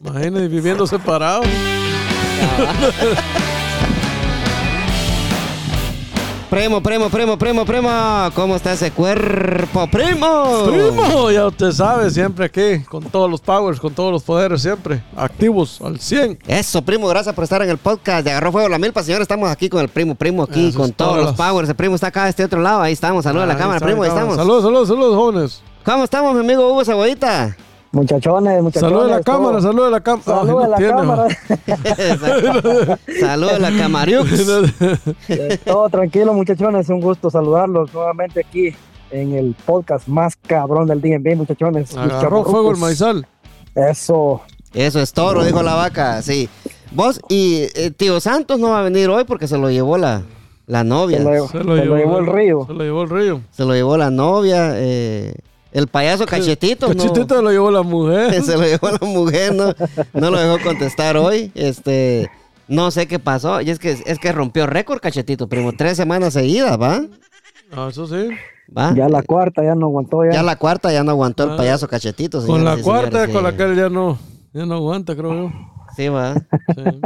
Imagínate viviendo separados. Primo, primo, primo, primo, primo. ¿Cómo está ese cuerpo, primo? Primo, ya usted sabe, siempre aquí, con todos los powers, con todos los poderes, siempre activos al 100. Eso, primo, gracias por estar en el podcast de Agarró Fuego la Milpa. Señores, estamos aquí con el primo, primo, aquí Eso con todos los powers. El primo está acá de este otro lado. Ahí estamos. Saludos a la cámara, primo. Ahí estamos. Saludos, saludos, saludos, jóvenes. ¿Cómo estamos, mi amigo Hugo Cebollita? Muchachones, muchachones. Saludos a la cámara, saludos a la cámara. Saludos a la cámara. Saludos a la Camariux. Eh, todo tranquilo, muchachones. Un gusto saludarlos nuevamente aquí en el podcast más cabrón del DNB, muchachones. Agarró fuego el maizal. Eso. Eso es toro, dijo la vaca. Sí. Vos y eh, tío Santos no va a venir hoy porque se lo llevó la, la novia. Se lo, Se se lo llevó el río. Se lo llevó el río. Se lo llevó la novia. eh, el payaso Cachetito. no- Cachetito se lo llevó la mujer. se lo llevó la mujer, no, no lo dejó contestar hoy. Este, no sé qué pasó. Y es que es que rompió récord, cachetito, primo. Tres semanas seguidas, ¿va? Ah, eso sí. ¿Va? Ya la cuarta, ya no aguantó. Ya, Ya la cuarta ya no aguantó el Ah. payaso cachetito. Con señoras la y cuarta, señores, con la que él ya no, ya no aguanta, creo yo. Sí, va. Sí.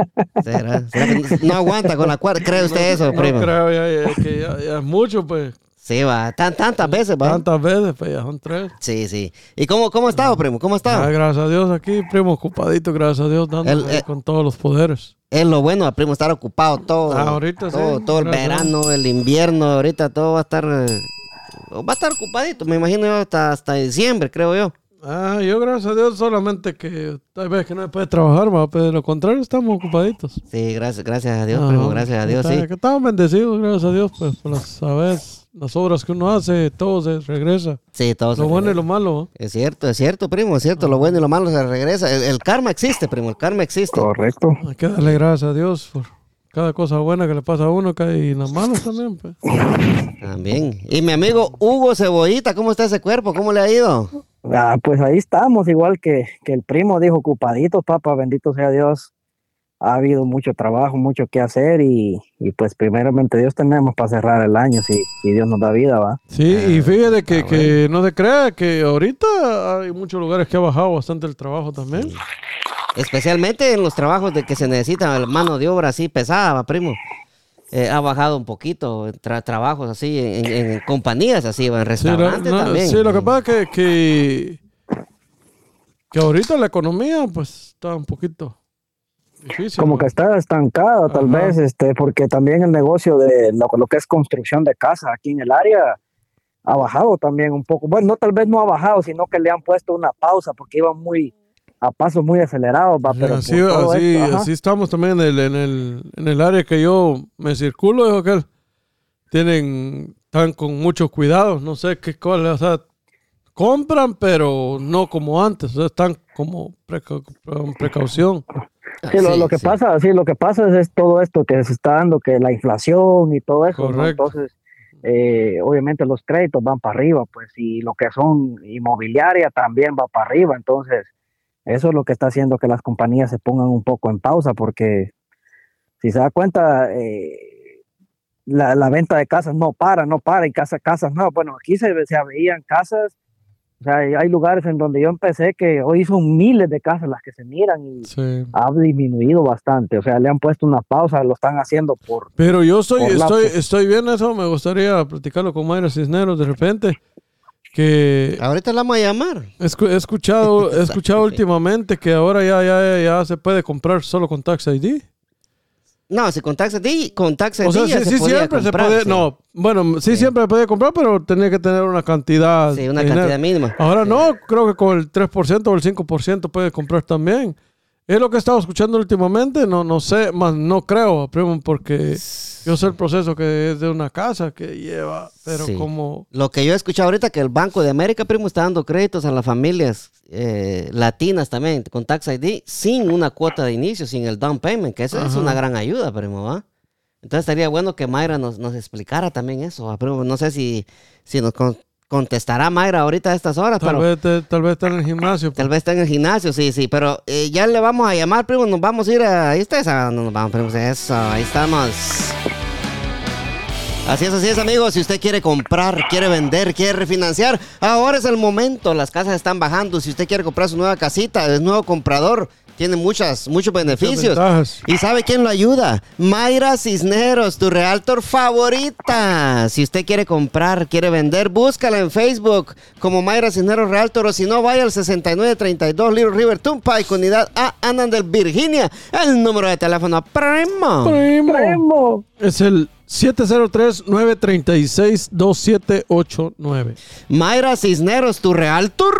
¿Será? ¿Será que no aguanta con la cuarta? ¿Cree usted eso, No primo? creo ya, ya, que ya, ya es mucho, pues. Sí, va. Tan, tantas veces, va. Tantas veces, pues ya son tres. Sí, sí. ¿Y cómo, cómo ha estado, primo? ¿Cómo ha Ah, gracias a Dios aquí, primo, ocupadito, gracias a Dios, dando El- eh, con todos los poderes. Es lo bueno, primo, estar ocupado todo. Ah, ahorita sí, todo, todo el verano, el invierno, ahorita todo va a estar. eh, Va a estar ocupadito, me imagino yo hasta, hasta diciembre, creo yo. Ah, yo gracias a Dios solamente que tal vez que no se puede trabajar, va, pero de lo contrario estamos ocupaditos. Sí, gracias, gracias a Dios, Ah, primo, gracias a Dios, está- sí. Que estamos bendecidos, gracias a Dios, pues por las, a veces, las obras que uno hace, todo se regresa. Sí, todo se Lo bueno y lo malo, ¿no? Es cierto, es cierto, primo, es cierto. Lo bueno y lo malo se regresa. El, el karma existe, primo, el karma existe. Correcto. Hay que darle gracias a Dios por cada cosa buena que le pasa a uno, hay las malas también, pues. También. Y mi amigo Hugo Cebollita, ¿cómo está ese cuerpo? ¿Cómo le ha ido? Ah, pues ahí estamos, igual que, que el primo dijo, ocupaditos, papá, bendito sea Dios. Ha habido mucho trabajo, mucho que hacer y, y pues primeramente Dios tenemos para cerrar el año, si, si Dios nos da vida, va. Sí, Ah, y fíjate que, está que no se crea que ahorita hay muchos lugares que ha bajado bastante el trabajo también. Especialmente en los trabajos de que se necesita mano de obra así pesada, va, primo. Eh, ha bajado un poquito tra- trabajos así en, en compañías así, en Sí, restaurantes no, también. sí, lo que pasa es que, que, que ahorita la economía pues está un poquito difícil. Como ¿no? que está estancada, tal Ajá. vez, este, porque también el negocio de lo, lo que es construcción de casas aquí en el área ha bajado también un poco. Bueno, no, tal vez no ha bajado, sino que le han puesto una pausa porque iban muy a pasos muy acelerados, va, pero así, esto, estamos también en el, en, el, en el área que yo me circulo, dijo aquel. Tienen, están con mucho cuidado, no sé qué cosa, o sea, compran, pero no como antes, o sea, están como preca- con precaución. Sí, lo, Sí, lo que sí. pasa, sí, lo que pasa es, es todo esto que se está dando, que la inflación y todo eso, entonces eh, obviamente los créditos van para arriba, pues y lo que son inmobiliaria también va para arriba, entonces eso es lo que está haciendo que las compañías se pongan un poco en pausa, porque si se da cuenta eh, la, la venta de casas no para, no para y casa, casas no, bueno aquí se, se veían casas o sea, hay lugares en donde yo empecé que hoy son miles de casas las que se miran y Sí. ha disminuido bastante. O sea, le han puesto una pausa, lo están haciendo por... Pero yo soy, estoy, lapsos. estoy bien eso, me gustaría platicarlo con Mayra Cisneros de repente, que Ahorita la vamos a llamar. he escu- he escuchado, he escuchado últimamente que ahora ya, ya, ya se puede comprar solo con Tax ID. No, si con Tax ID, con Tax ID O sea, sí, se sí podía siempre se puede, sí. no, bueno, sí, siempre se puede comprar, pero tenía que tener una cantidad. Sí, una cantidad mínima. Ahora no, creo que con el 3% o el 5% puede comprar también. Es lo que he estado escuchando últimamente, no, no sé, más no creo, primo, porque yo sé el proceso que es de una casa que lleva, pero Sí. como... Lo que yo he escuchado ahorita que el Banco de América, primo, está dando créditos a las familias eh, latinas también con Tax ID sin una cuota de inicio, sin el down payment, que eso es una gran ayuda, primo, ¿va? Entonces estaría bueno que Mayra nos, nos explicara también eso, ¿va, primo? No sé si, si nos con- contestará Mayra ahorita a estas horas, Tal pero vez, te- tal vez está en el gimnasio. tal vez está en el gimnasio, sí, sí, pero eh, ya le vamos a llamar, primo, nos vamos a ir a... Ahí está esa, no nos vamos, primo, eso, ahí estamos. Así es, así es, amigos. Si usted quiere comprar, quiere vender, quiere refinanciar, ahora es el momento. Las casas están bajando. Si usted quiere comprar su nueva casita, es nuevo comprador, Tiene muchas, muchos beneficios. ¿Y sabe quién lo ayuda? Mayra Cisneros, tu realtor favorita. Si usted quiere comprar, quiere vender, búscala en Facebook como Mayra Cisneros Realtor o si no, vaya al 6932 Little River Turnpike, unidad A, Anandel, Virginia. El número de teléfono primo. Primo. Primo. Es el 703-936-2789. Mayra Cisneros, tu realtor.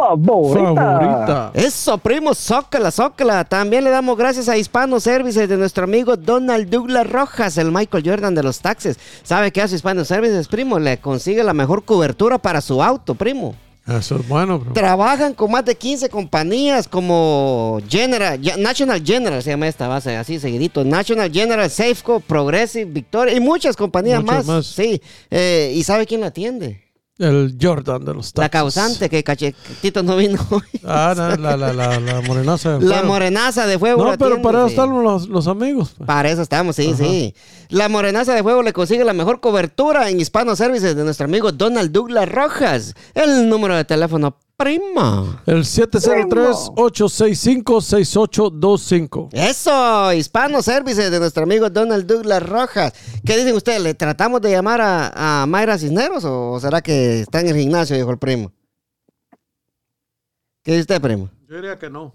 Favorita. Favorita. Eso, primo, zócala, zócala. También le damos gracias a Hispano Services de nuestro amigo Donald Douglas Rojas, el Michael Jordan de los taxes. ¿Sabe qué hace Hispano Services, primo? Le consigue la mejor cobertura para su auto, primo. Eso es bueno, bro. Trabajan con más de 15 compañías como General, National General se llama esta base, así seguidito. National General, Safeco, Progressive, Victoria y muchas compañías Muchas más. más. Sí. Eh, ¿Y sabe quién la atiende? El Jordan de los La taxis. causante que Cachetito no vino hoy. Ah, no, la, la, la, la morenaza. del La morenaza de fuego. No, la pero para eso están los, los amigos. pues. Para eso estamos, sí, Ajá. sí. La morenaza de fuego le consigue la mejor cobertura en Hispano Services de nuestro amigo Donald Douglas Rojas. El número de teléfono prima. El 703-865-6825. Eso, Hispano Services de nuestro amigo Donald Douglas Rojas. ¿Qué dicen ustedes? ¿Le tratamos de llamar a, a Mayra Cisneros o será que está en el gimnasio, dijo el primo? ¿Qué dice usted, primo? Yo diría que no.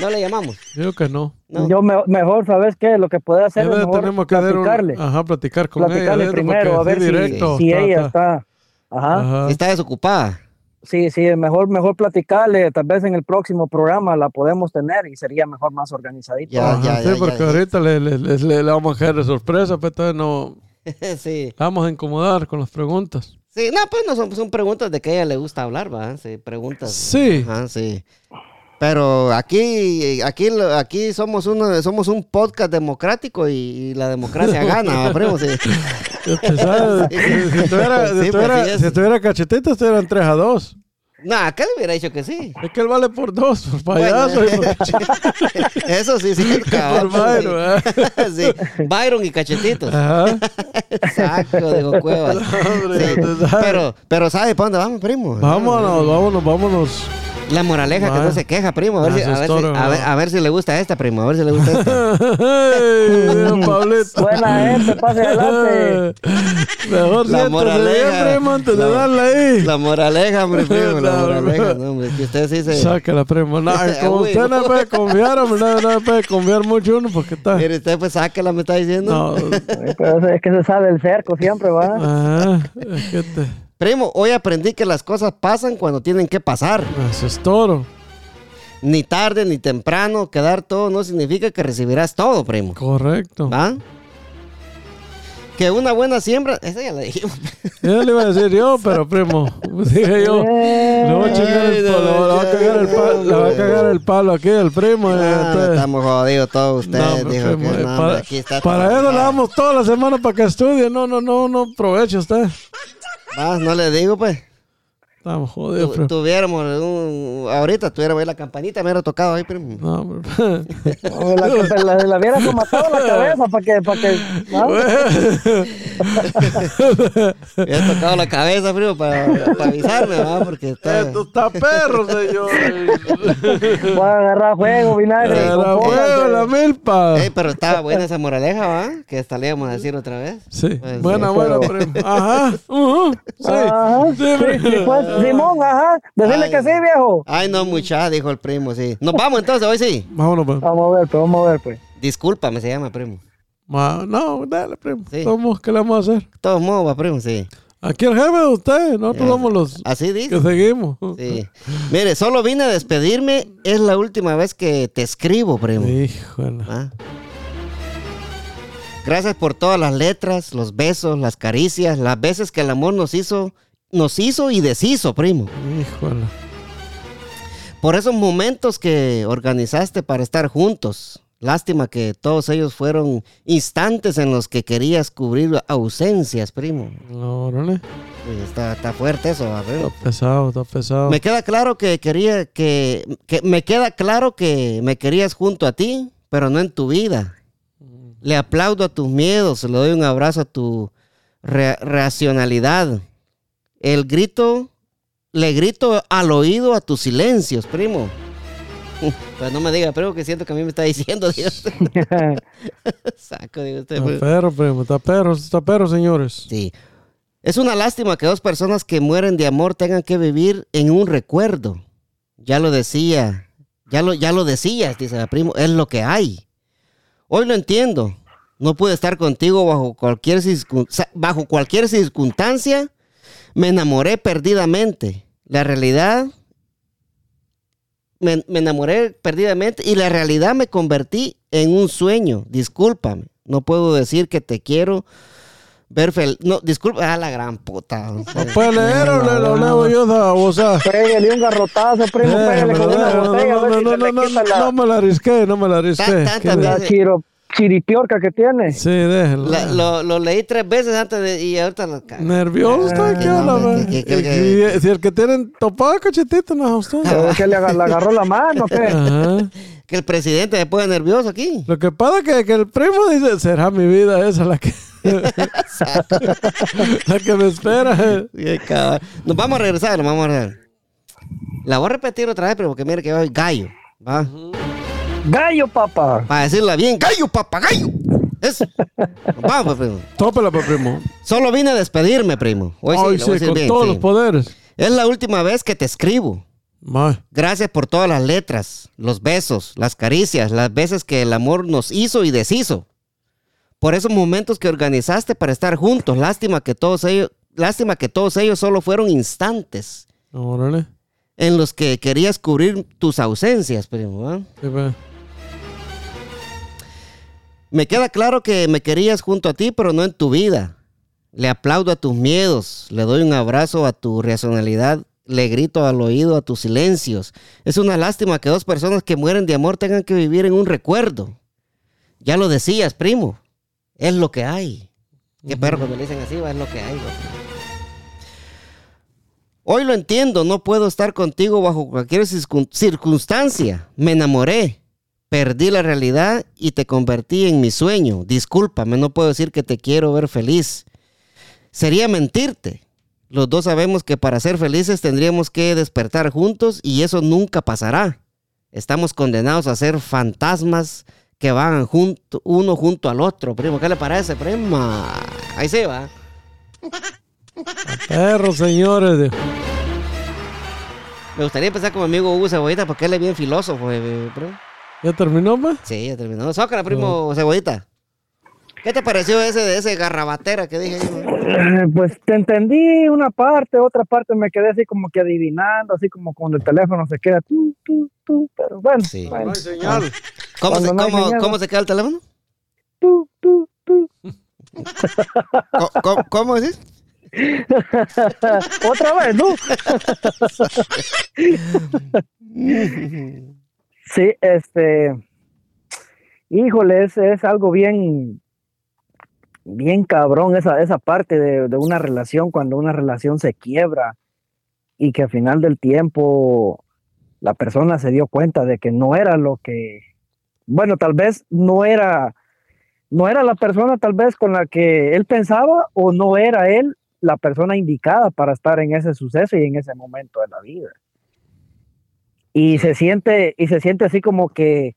No le llamamos. Yo digo que no. No. Yo me- mejor, ¿sabes qué? Lo que puede hacer es mejor tenemos que un- platicarle. ajá, platicar con platicarle ella. primero, a ver si, directo, si ella está... Ajá. Ajá. Está desocupada. Sí, sí, mejor, mejor platicarle. Tal vez en el próximo programa la podemos tener y sería mejor más organizadito. Ya, Ajá, ya, sí, ya, porque ya. ahorita le, le, le- le- le vamos a caer de sorpresa, pero entonces no sí. vamos a incomodar con las preguntas. Sí, no, pues no son, son preguntas de que a ella le gusta hablar, ¿va? Sí, preguntas. Sí. Ajá, sí. Pero aquí, aquí, aquí somos uno, somos un podcast democrático y, y la democracia gana, ¿va, primo? Sí. Si, si tuviera, pues, si tuviera cachetito, estuvieran 3 a 2. No, acá le hubiera dicho que sí. Es que él vale por dos, por payaso y por, Eso sí, sí. cabal, por Byron, sí. ¿eh? Sí, Byron y cachetitos. Ajá. Exacto, digo Cuevas. Hombre, Sí. Pero, pero ¿sabe para dónde vamos, primo? Vámonos, vámonos, vámonos. La moraleja que no se queja, primo. A ver, si, a ver si- todo, a ver- ¿no? a ver si le gusta esta, primo. A ver si le gusta esta. Don Pablito. Buena gente, pase adelante. Mejor La siéntese moraleja. bien, primo, antes de La- darle ahí. La moraleja, hombre, primo. La La moraleja. No, hombre, que usted sí se... Sácala, primo. No, como Uy, usted no. no puede confiar, hombre, no, no puede confiar mucho uno porque está. Mire, usted pues sáquela, me está diciendo. No, Pero es que se sabe el cerco siempre, ¿va? ajá, es que te. Primo, hoy aprendí que las cosas pasan cuando tienen que pasar. Eso es toro. Ni tarde ni temprano, quedar todo no significa que recibirás todo, primo. Correcto. ¿Va? Que una buena siembra, esa ya la dijimos. Yo le iba a decir yo, pero primo, dije yo. Le voy a chingar el palo, le voy a cagar el palo, le voy a cagar el palo aquí el primo. entonces- estamos jodidos todos ustedes. No, dijo primo, que eh, no, para, hombre, aquí está para todo eso le damos toda la semana para que estudie. No, no, no, no aproveche usted. Ah, no le digo, pues. Estamos jodidos, Tu- tuviéramos un, ahorita tuviéramos ahí la campanita, me hubiera tocado ahí, primo. No, hombre. O La, la, la hubiera matado la cabeza para que, para que, ¿no? Me hubiera tocado la cabeza, primo, para, para avisarme, ¿va? Porque está... Esto está perro, señor. Voy a agarrar fuego, vinagre. Compónganse. huevo la milpa. Ey, pero estaba buena esa moraleja, ¿va? Que hasta le íbamos a decir otra vez. Sí, Pues, buena, sí, buena, pero- primo. Ajá, sí. Ajá, Sí, sí, sí, pues, Simón, ajá. Decirle Ay. que sí, viejo. Ay, no, mucha, dijo el primo, sí. Nos vamos entonces, hoy sí. Vámonos, pues. Vamos a ver, pues, vamos a ver, pues. Discúlpame, se llama, primo. Ma- No, dale, primo. Sí. Somos, ¿qué le vamos a hacer? Todos modos, va, primo, sí. Aquí el jefe de usted, nosotros Ya. somos los Así dice. que seguimos. Sí. Mire, solo vine a despedirme. Es la última vez que te escribo, primo. Híjole. ¿Ah? Gracias por todas las letras, los besos, las caricias, las veces que el amor nos hizo, nos hizo y deshizo, primo. Híjole. Por esos momentos que organizaste para estar juntos. Lástima que todos ellos fueron instantes en los que querías cubrir ausencias, primo. Órale. Sí, Está, está fuerte eso, a ver. Está pesado, está pesado. Me queda claro que quería que, que me queda claro que me querías junto a ti, pero no en tu vida. Le aplaudo a tus miedos, le doy un abrazo a tu re- racionalidad. El grito, le grito al oído a tus silencios, primo. Pues no me diga, pero que siento que a mí me está diciendo, Dios. Saco, digo usted. Está perro, primo. Está perro, está perro, señores. Sí. Es una lástima que dos personas que mueren de amor tengan que vivir en un recuerdo. Ya lo decía, ya lo, ya lo decías, dice la primo, es lo que hay. Hoy lo entiendo. No pude estar contigo bajo cualquier, bajo cualquier circunstancia. Me enamoré perdidamente. La realidad, me, me enamoré perdidamente y la realidad me convertí en un sueño. Discúlpame. No puedo decir que te quiero ver feliz. No, disculpa. Ah, la gran puta. ¿No puede leer o le lo leo yo esa babosa? Pégale un garrotazo, primo, Eh, pégale con una no, no, no, no, no, no, me la risqué, no me la risqué. Ta- ta- ¿Qué ta- le- la chiro, chiripiorca que tiene. Sí, déjelo. La- lo, lo leí tres veces antes de, y ahorita lo cago. Nervioso está aquí, la que- Si el que tienen topado cachetito, no es usted. Pero que le, le agarró la mano, ¿qué? Ajá. Que el presidente se pone nervioso aquí. Lo que pasa es que, que el primo dice, será mi vida esa la que, la que me espera. Nos vamos a regresar, nos vamos a regresar. La voy a repetir otra vez, pero porque mire que hoy gallo. ¿va? Gallo, papá. Para decirla bien, gallo, papagayo. Eso. Vamos, primo. Tópela, pues, primo. Solo vine a despedirme, primo. Hoy sí, a sí, decir con bien, todos sí. los poderes. Es la última vez que te escribo. Ma, Gracias por todas las letras, los besos, las caricias, las veces que el amor nos hizo y deshizo. Por esos momentos que organizaste para estar juntos. Lástima que todos ellos, lástima que todos ellos solo fueron instantes órale. en los que querías cubrir tus ausencias, primo. ¿ah? Sí, pues. Me queda claro que me querías junto a ti, pero no en tu vida. Le aplaudo a tus miedos, le doy un abrazo a tu racionalidad, le grito al oído a tus silencios. Es una lástima que dos personas que mueren de amor tengan que vivir en un recuerdo. Ya lo decías, primo. Es lo que hay. Qué perro cuando le dicen así, va, es lo que hay. Hoy lo entiendo, no puedo estar contigo bajo cualquier circun- circunstancia. Me enamoré, perdí la realidad y te convertí en mi sueño. Discúlpame, no puedo decir que te quiero ver feliz. Sería mentirte. Los dos sabemos que para ser felices tendríamos que despertar juntos y eso nunca pasará. Estamos condenados a ser fantasmas que van junto, uno junto al otro. Primo, ¿qué le parece, prima? Ahí se va. Perro, señores. Me gustaría empezar con mi amigo Hugo Cebollita porque él es bien filósofo. eh, primo. ¿Ya terminó, ma? Sí, ya terminó. Zócala, primo Cebollita. ¿Qué te pareció ese de ese garrabatera que dije yo? Eh, Pues te entendí una parte, otra parte me quedé así como que adivinando, así como cuando el teléfono se queda tú, tú, tú, pero bueno, Sí. bueno, No hay señal. ¿Cómo se, no cómo, señal. cómo se queda el teléfono? tú, tú, tú. ¿Cómo, cómo, cómo decís? Otra vez, ¿no? Sí, este, híjole, es, es algo bien, bien cabrón esa, esa parte de, de una relación, cuando una relación se quiebra y que al final del tiempo la persona se dio cuenta de que no era lo que, bueno, tal vez no era, no era la persona tal vez con la que él pensaba o no era él la persona indicada para estar en ese suceso y en ese momento de la vida y se siente y se siente así como que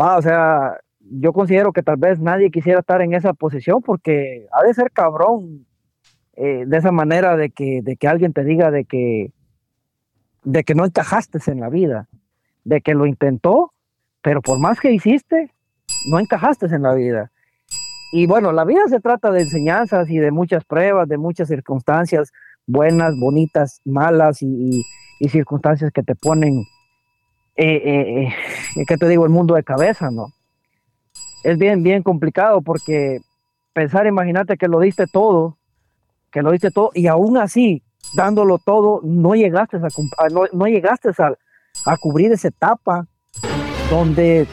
va o sea yo considero que tal vez nadie quisiera estar en esa posición porque ha de ser cabrón eh, de esa manera de que de que alguien te diga de que de que no encajaste en la vida de que lo intentó pero por más que hiciste no encajaste en la vida. Y bueno la vida se trata de enseñanzas y de muchas pruebas de muchas circunstancias buenas bonitas malas y, y- y circunstancias que te ponen eh, eh, eh, ¿qué te digo? El mundo de cabeza, ¿no? Es bien, bien complicado porque pensar, imagínate que lo diste todo, que lo diste todo y aún así, dándolo todo, no llegaste a, cum- a- no, no llegaste a, a cubrir esa etapa donde,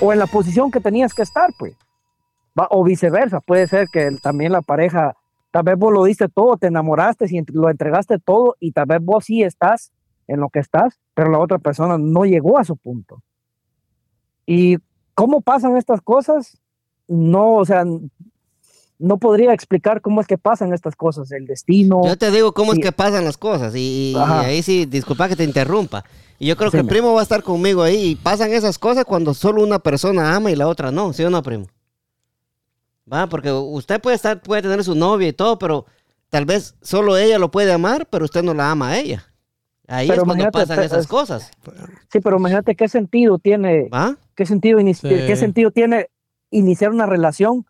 o en la posición que tenías que estar, pues. O viceversa, puede ser que también la pareja, tal vez vos lo diste todo, te enamoraste y lo entregaste todo y tal vez vos sí estás en lo que estás, pero la otra persona no llegó a su punto. ¿Y cómo pasan estas cosas? No, o sea, no podría explicar cómo es que pasan estas cosas, el destino. Yo te digo cómo Sí. es que pasan las cosas y, y- ahí sí, disculpa que te interrumpa. Y yo creo que Sí, el me- primo va a estar conmigo ahí y pasan esas cosas cuando solo una persona ama y la otra no, ¿sí o no, primo? Va, porque usted puede estar, puede tener su novia y todo, pero tal vez solo ella lo puede amar, pero usted no la ama a ella. Ahí Pero es cuando pasan esas es- cosas, Sí, pero imagínate qué sentido tiene, ¿va? qué sentido, Sí. qué sentido tiene iniciar una relación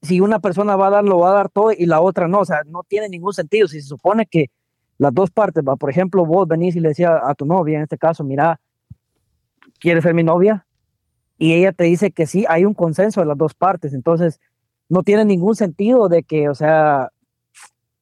si una persona va a dar, lo va a dar todo y la otra no. O sea, no tiene ningún sentido. Si se supone que las dos partes, va, por ejemplo, vos venís y le decías a tu novia, en este caso, mira, ¿quieres ser mi novia? Y ella te dice que sí, hay un consenso de las dos partes. Entonces, no tiene ningún sentido de que, o sea,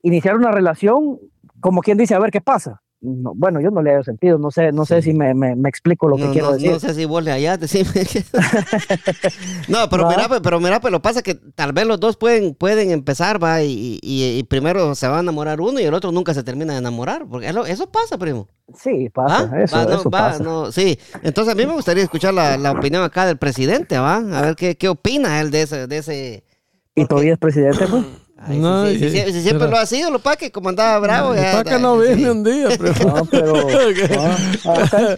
iniciar una relación, como quien dice, a ver qué pasa. No, bueno, yo no le he sentido, no sé, no sé si me, me- me explico lo que no, quiero no- decir. no sé si vos le allá, decime. no, pero mira, pero mira, pues lo pasa que tal vez los dos pueden, pueden empezar, va, y, y- y primero se va a enamorar uno y el otro nunca se termina de enamorar, porque eso pasa, primo. Sí, pasa, ¿Va? eso, Va, no, eso va, pasa. sí. Entonces a mí me gustaría escuchar la, la opinión acá del presidente, ¿va? A ver qué, qué opina él de ese, de ese. Y todavía es presidente, pues. Ay, No, sí, sí, y- sí, sí, siempre lo ha sido, lo pa' que como andaba bravo. ya- ¿Para que no sí. viene un día? No, pero. ah, ah.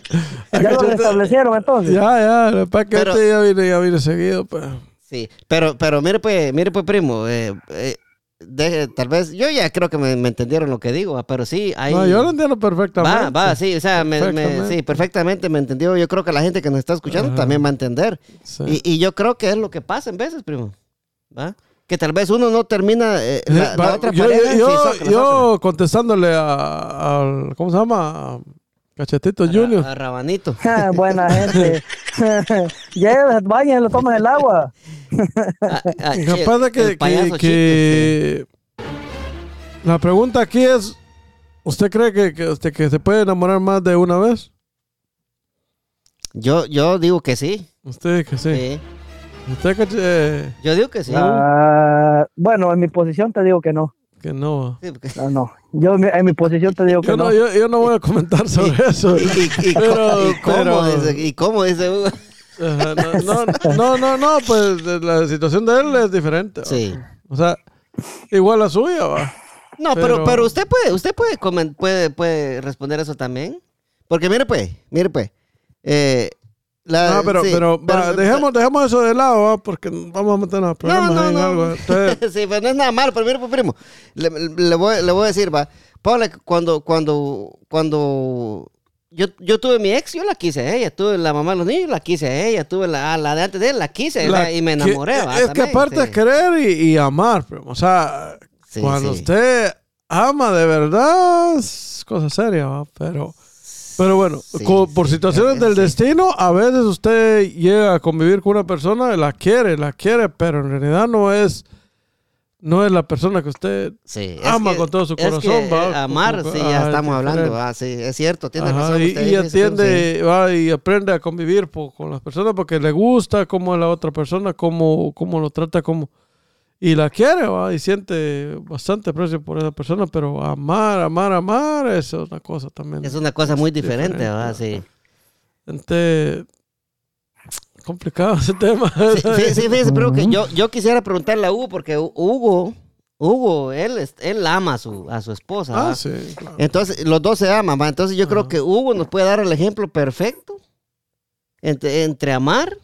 Ya lo restablecieron entonces. Ya, ya, para que Pero- este ya viene, ya viene seguido, pues. Sí, pero, pero mire pues, mire pues, primo, eh, eh, tal vez, yo ya creo que me, me entendieron lo que digo, ah, pero sí, hay... No, yo lo entiendo perfectamente. Va, va, sí, o sea, me- sí, perfectamente me entendió. Yo creo que la gente que nos está escuchando Ajá. también va a entender. Sí. Y, y yo creo que es lo que pasa en veces, primo. ¿Va? Que tal vez uno no termina eh, la, Eh, la otra yo, pareja. yo, sí, sócala, yo contestándole a- al, ¿cómo se llama? Cachetito. Junior. A, Rabanito. Ah, Buena gente. ya vayan, lo toman el agua. A- a- Lo que chi- pasa que, la pregunta aquí es, ¿usted cree que, que, usted, que se puede enamorar más de una vez? Yo, yo digo que sí. Usted que sí. sí. Usted que, eh, Yo digo que sí. Ah, bueno, en mi posición te digo que no. que no. Sí, porque- No, no. Yo en mi- posición te digo que Yo no. no, yo, yo no voy a comentar sobre eso. ¿Y, Pero- y cómo pero- dice, ¿Y cómo dice Hugo? Ajá, no, no, no, no, no, pues la situación de él es diferente. ¿va? Sí. O sea, igual la suya, va. No, pero, Pero- pero usted puede, usted puede, puede, puede responder eso también. Porque mire pues, mire pues. eh, la- No, pero, sí, pero, va, dejemos, dejemos eso de lado, ¿va? porque vamos a meternos No, problemas no, en no. algo. Entonces, sí, pero no es nada malo, pero mire pues, primo. Le, le voy, le voy a decir, va. Que cuando, cuando, cuando yo, yo tuve mi ex, yo la quise a ella. Tuve la mamá de los niños, la quise a ella. Tuve la, la de antes de él, la quise la y me que- enamoré, va. Es que aparte sí. es querer y, y amar, primo. o sea, Sí, cuando usted ama de verdad, es cosa seria, ¿va? Pero, pero bueno, Sí, por sí, situaciones es- del sí. destino, a veces usted llega a convivir con una persona, la quiere, la quiere, pero en realidad no es, no es la persona que usted Sí, ama que- con todo su corazón, que, va, eh, Amar, sí, ah, ya es estamos hablando, va, sí, es cierto, tiene Ajá, razón. y, usted, y dice, sí, atiende, va y aprende a convivir con las personas porque le gusta cómo es la otra persona, cómo, cómo lo trata, cómo y la quiere, va, y siente bastante aprecio por esa persona, pero amar, amar, amar, eso es una cosa también. Es una cosa muy diferente, diferente, ¿verdad? Sí. Complicado ese tema. Sí, sí, fíjese, pero que yo, yo quisiera preguntarle a Hugo, porque Hu- Hugo, Hugo, él, él ama a su, a su esposa. ah, ¿va? sí, claro. Entonces, los dos se aman, ¿va? Entonces, yo creo que Hugo nos puede dar el ejemplo perfecto entre, entre amar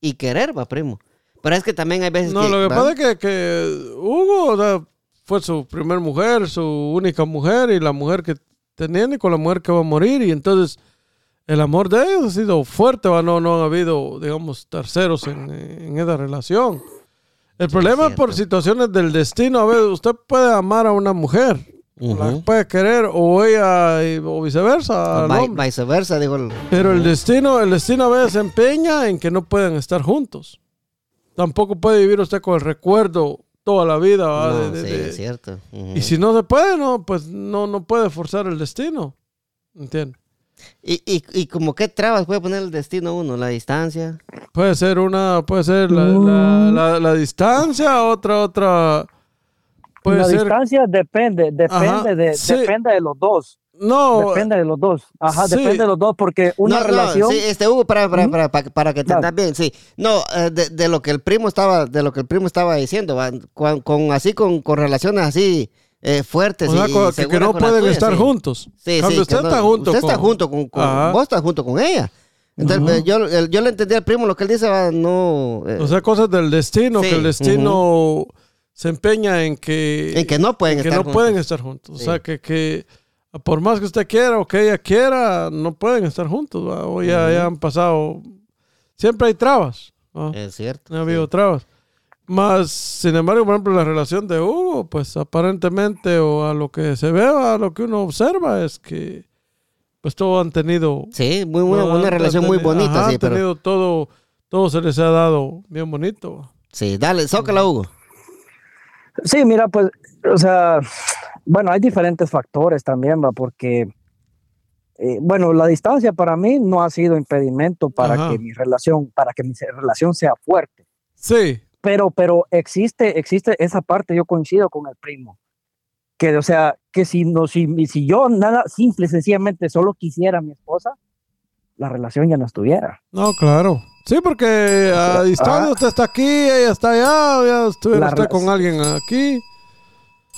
y querer, va, primo. Pero es que también hay veces No, que... lo que pasa es que, que Hugo o sea, fue su primer mujer, su única mujer y la mujer que tenían y con la mujer que va a morir. Y entonces el amor de ellos ha sido fuerte, ¿va? No, no ha habido, digamos, terceros en, en esa relación. El problema es por situaciones del destino. A ver, usted puede amar a una mujer, la puede querer o ella y- o viceversa. hombre. viceversa, digo. el- Pero el destino, el destino a veces empeña en que no puedan estar juntos. Tampoco puede vivir usted con el recuerdo toda la vida. No, De- de- sí, de- es cierto. Y si no se puede, no, pues no, no puede forzar el destino. ¿Entiendes? ¿Y, y, y como qué trabas puede poner el destino uno? La distancia. Puede ser una, puede ser la, la- la- la distancia, otra, otra. Puede la ser. distancia depende, depende Ajá, de, sí. depende de los dos. No, Depende de los dos. Ajá, sí. depende de los dos, porque una No, no, relación. sí, este Hugo, para, para, para, para, para que te entendas bien, sí. No, eh, de, de lo que el primo estaba, de lo que el primo estaba diciendo. Con, con- así con, con relaciones así eh, fuertes o sea, y, que, que no pueden tuya, estar sí. juntos. Sí, Cambio, sí, usted que no- está junto usted con... está junto con, con- vos estás junto con ella. Entonces, yo, yo le entendí al primo lo que él dice, va, no, eh, O sea, cosas del destino, Sí, que el destino se empeña en que, en que no pueden en que estar no juntos. pueden estar juntos. Sí. O sea, que, que por más que usted quiera o que ella quiera, no pueden estar juntos. ¿va? O ya, ya han pasado... Siempre hay trabas. ¿va? Es cierto. ha habido trabas. Más, sin embargo, por ejemplo, la relación de Hugo, pues aparentemente, o a lo que se ve, a lo que uno observa, es que pues todo han tenido... Sí, muy, una, todo una relación muy bonita, ajá, sí, han pero... tenido todo, todo se les ha dado bien bonito. Sí, dale, zócala, Hugo. Sí, mira, pues, o sea, bueno, hay diferentes factores también, va, porque, eh, bueno, la distancia para mí no ha sido impedimento para Ajá. que mi relación, para que mi relación sea fuerte. Sí, Pero, pero existe, existe esa parte, yo coincido con el primo, que, o sea, que si no, si, si yo nada, simple, sencillamente solo quisiera a mi esposa, la relación ya no estuviera. no, claro. Sí, porque a distancia Ah. usted está aquí, ella está allá, ya estuviera usted con alguien aquí.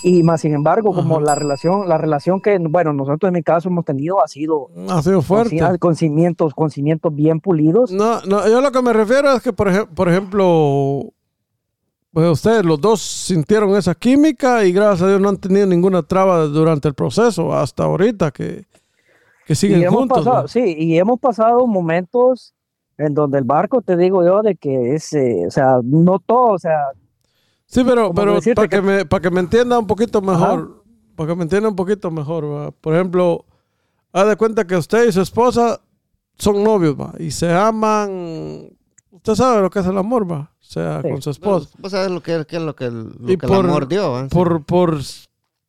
Y más sin embargo, como Ajá. la relación, la relación que, bueno, nosotros en mi caso hemos tenido ha sido Ha sido fuerte. con, con cimientos, con cimientos bien pulidos. No, no, yo lo que me refiero es que, por, ejem- por ejemplo, pues ustedes los dos sintieron esa química y gracias a Dios no han tenido ninguna traba durante el proceso hasta ahorita que, que siguen y hemos juntos. pasado, ¿no? sí, y hemos pasado momentos en donde el barco, te digo yo, de que es, eh, o sea, no todo, o sea, Sí, pero, pero para que, que- me, para que me entienda un poquito mejor, para que me entienda un poquito mejor, ¿va? por ejemplo, haz de cuenta que usted y su esposa son novios, ¿va? y se aman, usted sabe lo que es el amor, ¿va? o sea, Sí. con su esposa. Vos sabés lo que, qué es lo que, el- lo Y que por- el amor dio, ¿va? por, por,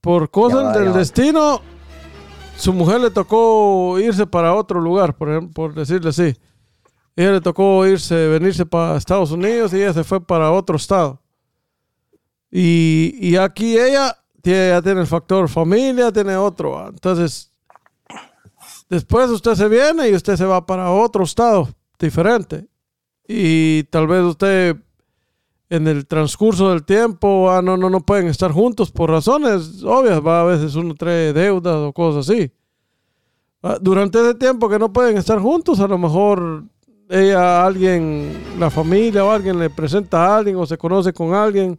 por cosas va, del destino, su mujer le tocó irse para otro lugar, por ejemplo, por decirle así. Ella le tocó irse, venirse para Estados Unidos y ella se fue para otro estado. Y, y aquí ella ya tiene el factor familia, tiene otro. Entonces, después usted se viene y usted se va para otro estado diferente. Y tal vez usted en el transcurso del tiempo ah, no, no, no pueden estar juntos por razones obvias. Va, a veces uno trae deudas o cosas así. Durante ese tiempo que no pueden estar juntos, a lo mejor ella, alguien, la familia o alguien le presenta a alguien o se conoce con alguien,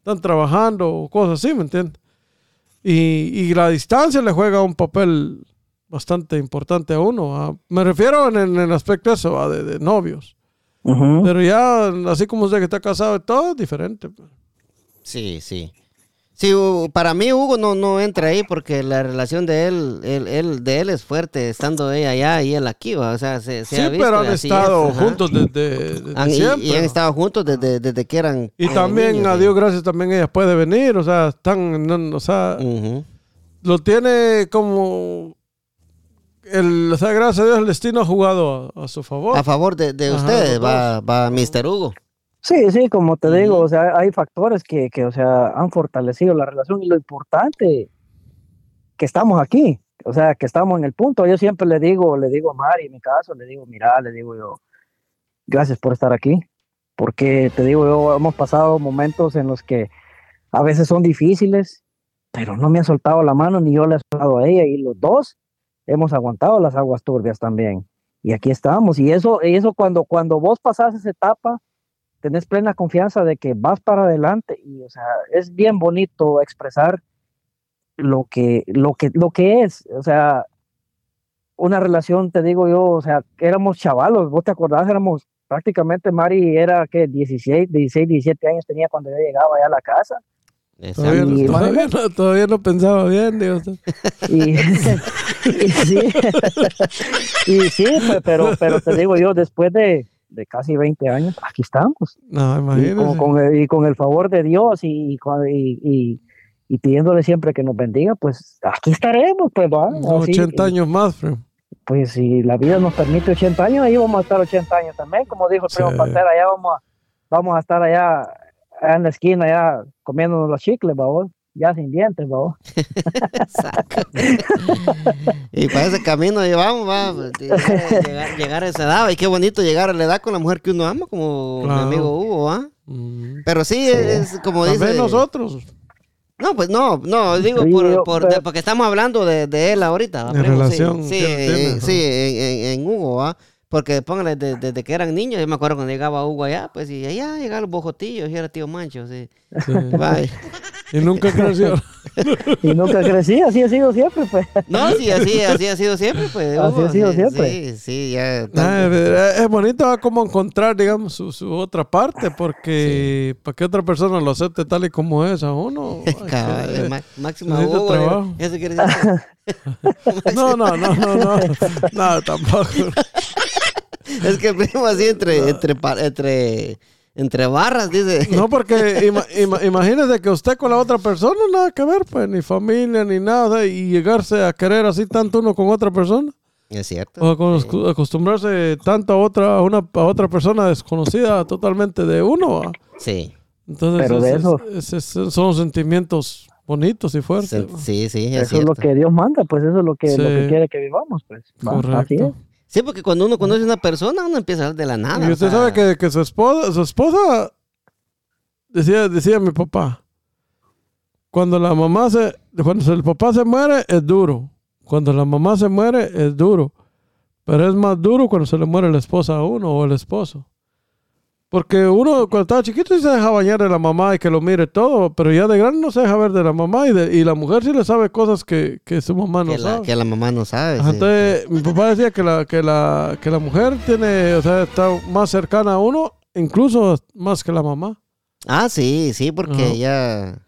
están trabajando o cosas así, ¿me entiendes? Y, y la distancia le juega un papel bastante importante a uno. Me refiero en, en el aspecto eso, de, de novios. Pero ya, así como usted que está casado y todo, es diferente. pues. Sí, sí. Sí, para mí Hugo no, no entra ahí porque la relación de él, él, él- de él es fuerte, estando ella allá y él aquí, ¿va? o sea, se, se Sí, ha visto pero han estado es, juntos desde, desde Han- y- siempre. y, han ¿no? estado juntos desde, desde que eran Y también, niños, a sí. Dios gracias, también ella puede venir, o sea, están, no- o sea, lo tiene como, el, o sea, gracias a Dios el destino ha jugado a, a su favor. A favor de, de ustedes va, va Mr. Hugo. Sí, sí, como te digo, o sea, hay factores que, que, o sea, han fortalecido la relación y lo importante que estamos aquí, o sea, que estamos en el punto. Yo siempre le digo, le digo a Mari, en mi caso, le digo, mira, le digo yo, gracias por estar aquí, porque te digo yo, hemos pasado momentos en los que a veces son difíciles, pero no me ha soltado la mano ni yo le he soltado a ella y los dos hemos aguantado las aguas turbias también. Y aquí estamos. Y eso, y eso cuando, cuando vos pasás esa etapa, tenés plena confianza de que vas para adelante y o sea, es bien bonito expresar lo que lo que lo que es, o sea, una relación, te digo yo, o sea, éramos chavalos, vos te acordás, éramos prácticamente Mari era que 16, 16, 17 años tenía cuando yo llegaba allá a la casa Todavía, Exacto. no, Y- todavía, no, todavía no pensaba bien, digo y, y sí, y sí, pe- pero pero te digo yo, después de, de casi 20 años, aquí estamos. No, y imagínese. con, con el, y con el favor de Dios y, y, con- y, y- y pidiéndole siempre que nos bendiga, pues aquí estaremos, pues va. No, así, 80 años más, primo. Pues si la vida nos permite 80 años, ahí vamos a estar 80 años también, como dijo el primo Sí. Pantera, allá vamos a, vamos a estar allá, allá en la esquina, allá comiéndonos los chicles, babos. Ya sin dientes, ¿no? Y para ese camino llevamos, va, pues, llegar, llegar a esa edad. Y qué bonito llegar a la edad con la mujer que uno ama, como Claro. mi amigo Hugo, ¿va? Mm. Pero sí, es como También dice. nosotros. No, pues no, no, digo Sí, por, yo- por- pero- de- porque estamos hablando de, de él ahorita. ¿va, De primo? relación Sí, tiene, eh, sí, en, en- en Hugo, ¿va? Porque póngale de- desde que eran niños, yo me acuerdo cuando llegaba Hugo allá, pues y allá llegaban los bojotillos y era tío Mancho, sí. Y nunca creció. Y nunca crecí, así ha sido siempre, pues. No, sí, así, así ha sido siempre, pues. Así Hugo, ha sido sí, siempre. Sí, sí, ya. Ah, es es bonito ah, como encontrar, digamos, su, su otra parte, porque para que otra persona lo acepte tal y como es a uno. hay que- eh, máxima Hugo, trabajo. Eso quiere decir. no, no, no, no, no, no, tampoco. Es que primo así entre, entre, entre, entre barras, dice. No, porque ima- ima- imagínese que usted con la otra persona nada que ver, pues, ni familia, ni nada, y llegarse a querer así tanto uno con otra persona, Es cierto. o acos- acostumbrarse tanto a otra, a una, a otra persona desconocida totalmente de uno. ¿va? Sí. Entonces, Pero de es- eso- es- es- son sentimientos bonitos y fuertes. Sí, sí, es Eso es lo que Dios manda, pues eso es lo que, lo que quiere que vivamos, pues. Va, Así es. Sí, porque cuando uno conoce a una persona, uno empieza a hablar de la nada. Y o usted sea, sabe que, que su esposa, su esposa decía, decía mi papá, cuando la mamá se, cuando el papá se muere es duro, cuando la mamá se muere es duro, pero es más duro cuando se le muere la esposa a uno o el esposo. Porque uno cuando estaba chiquito sí se deja bañar de la mamá y que lo mire todo, pero ya de grande no se deja ver de la mamá y, de- y la mujer sí le sabe cosas que, que su mamá no que, la, sabe. que la mamá no sabe. Sí. Entonces, mi papá decía que la, que la, que la mujer tiene, o sea, está más cercana a uno, incluso más que la mamá. Ah, sí, sí, porque Ajá. ya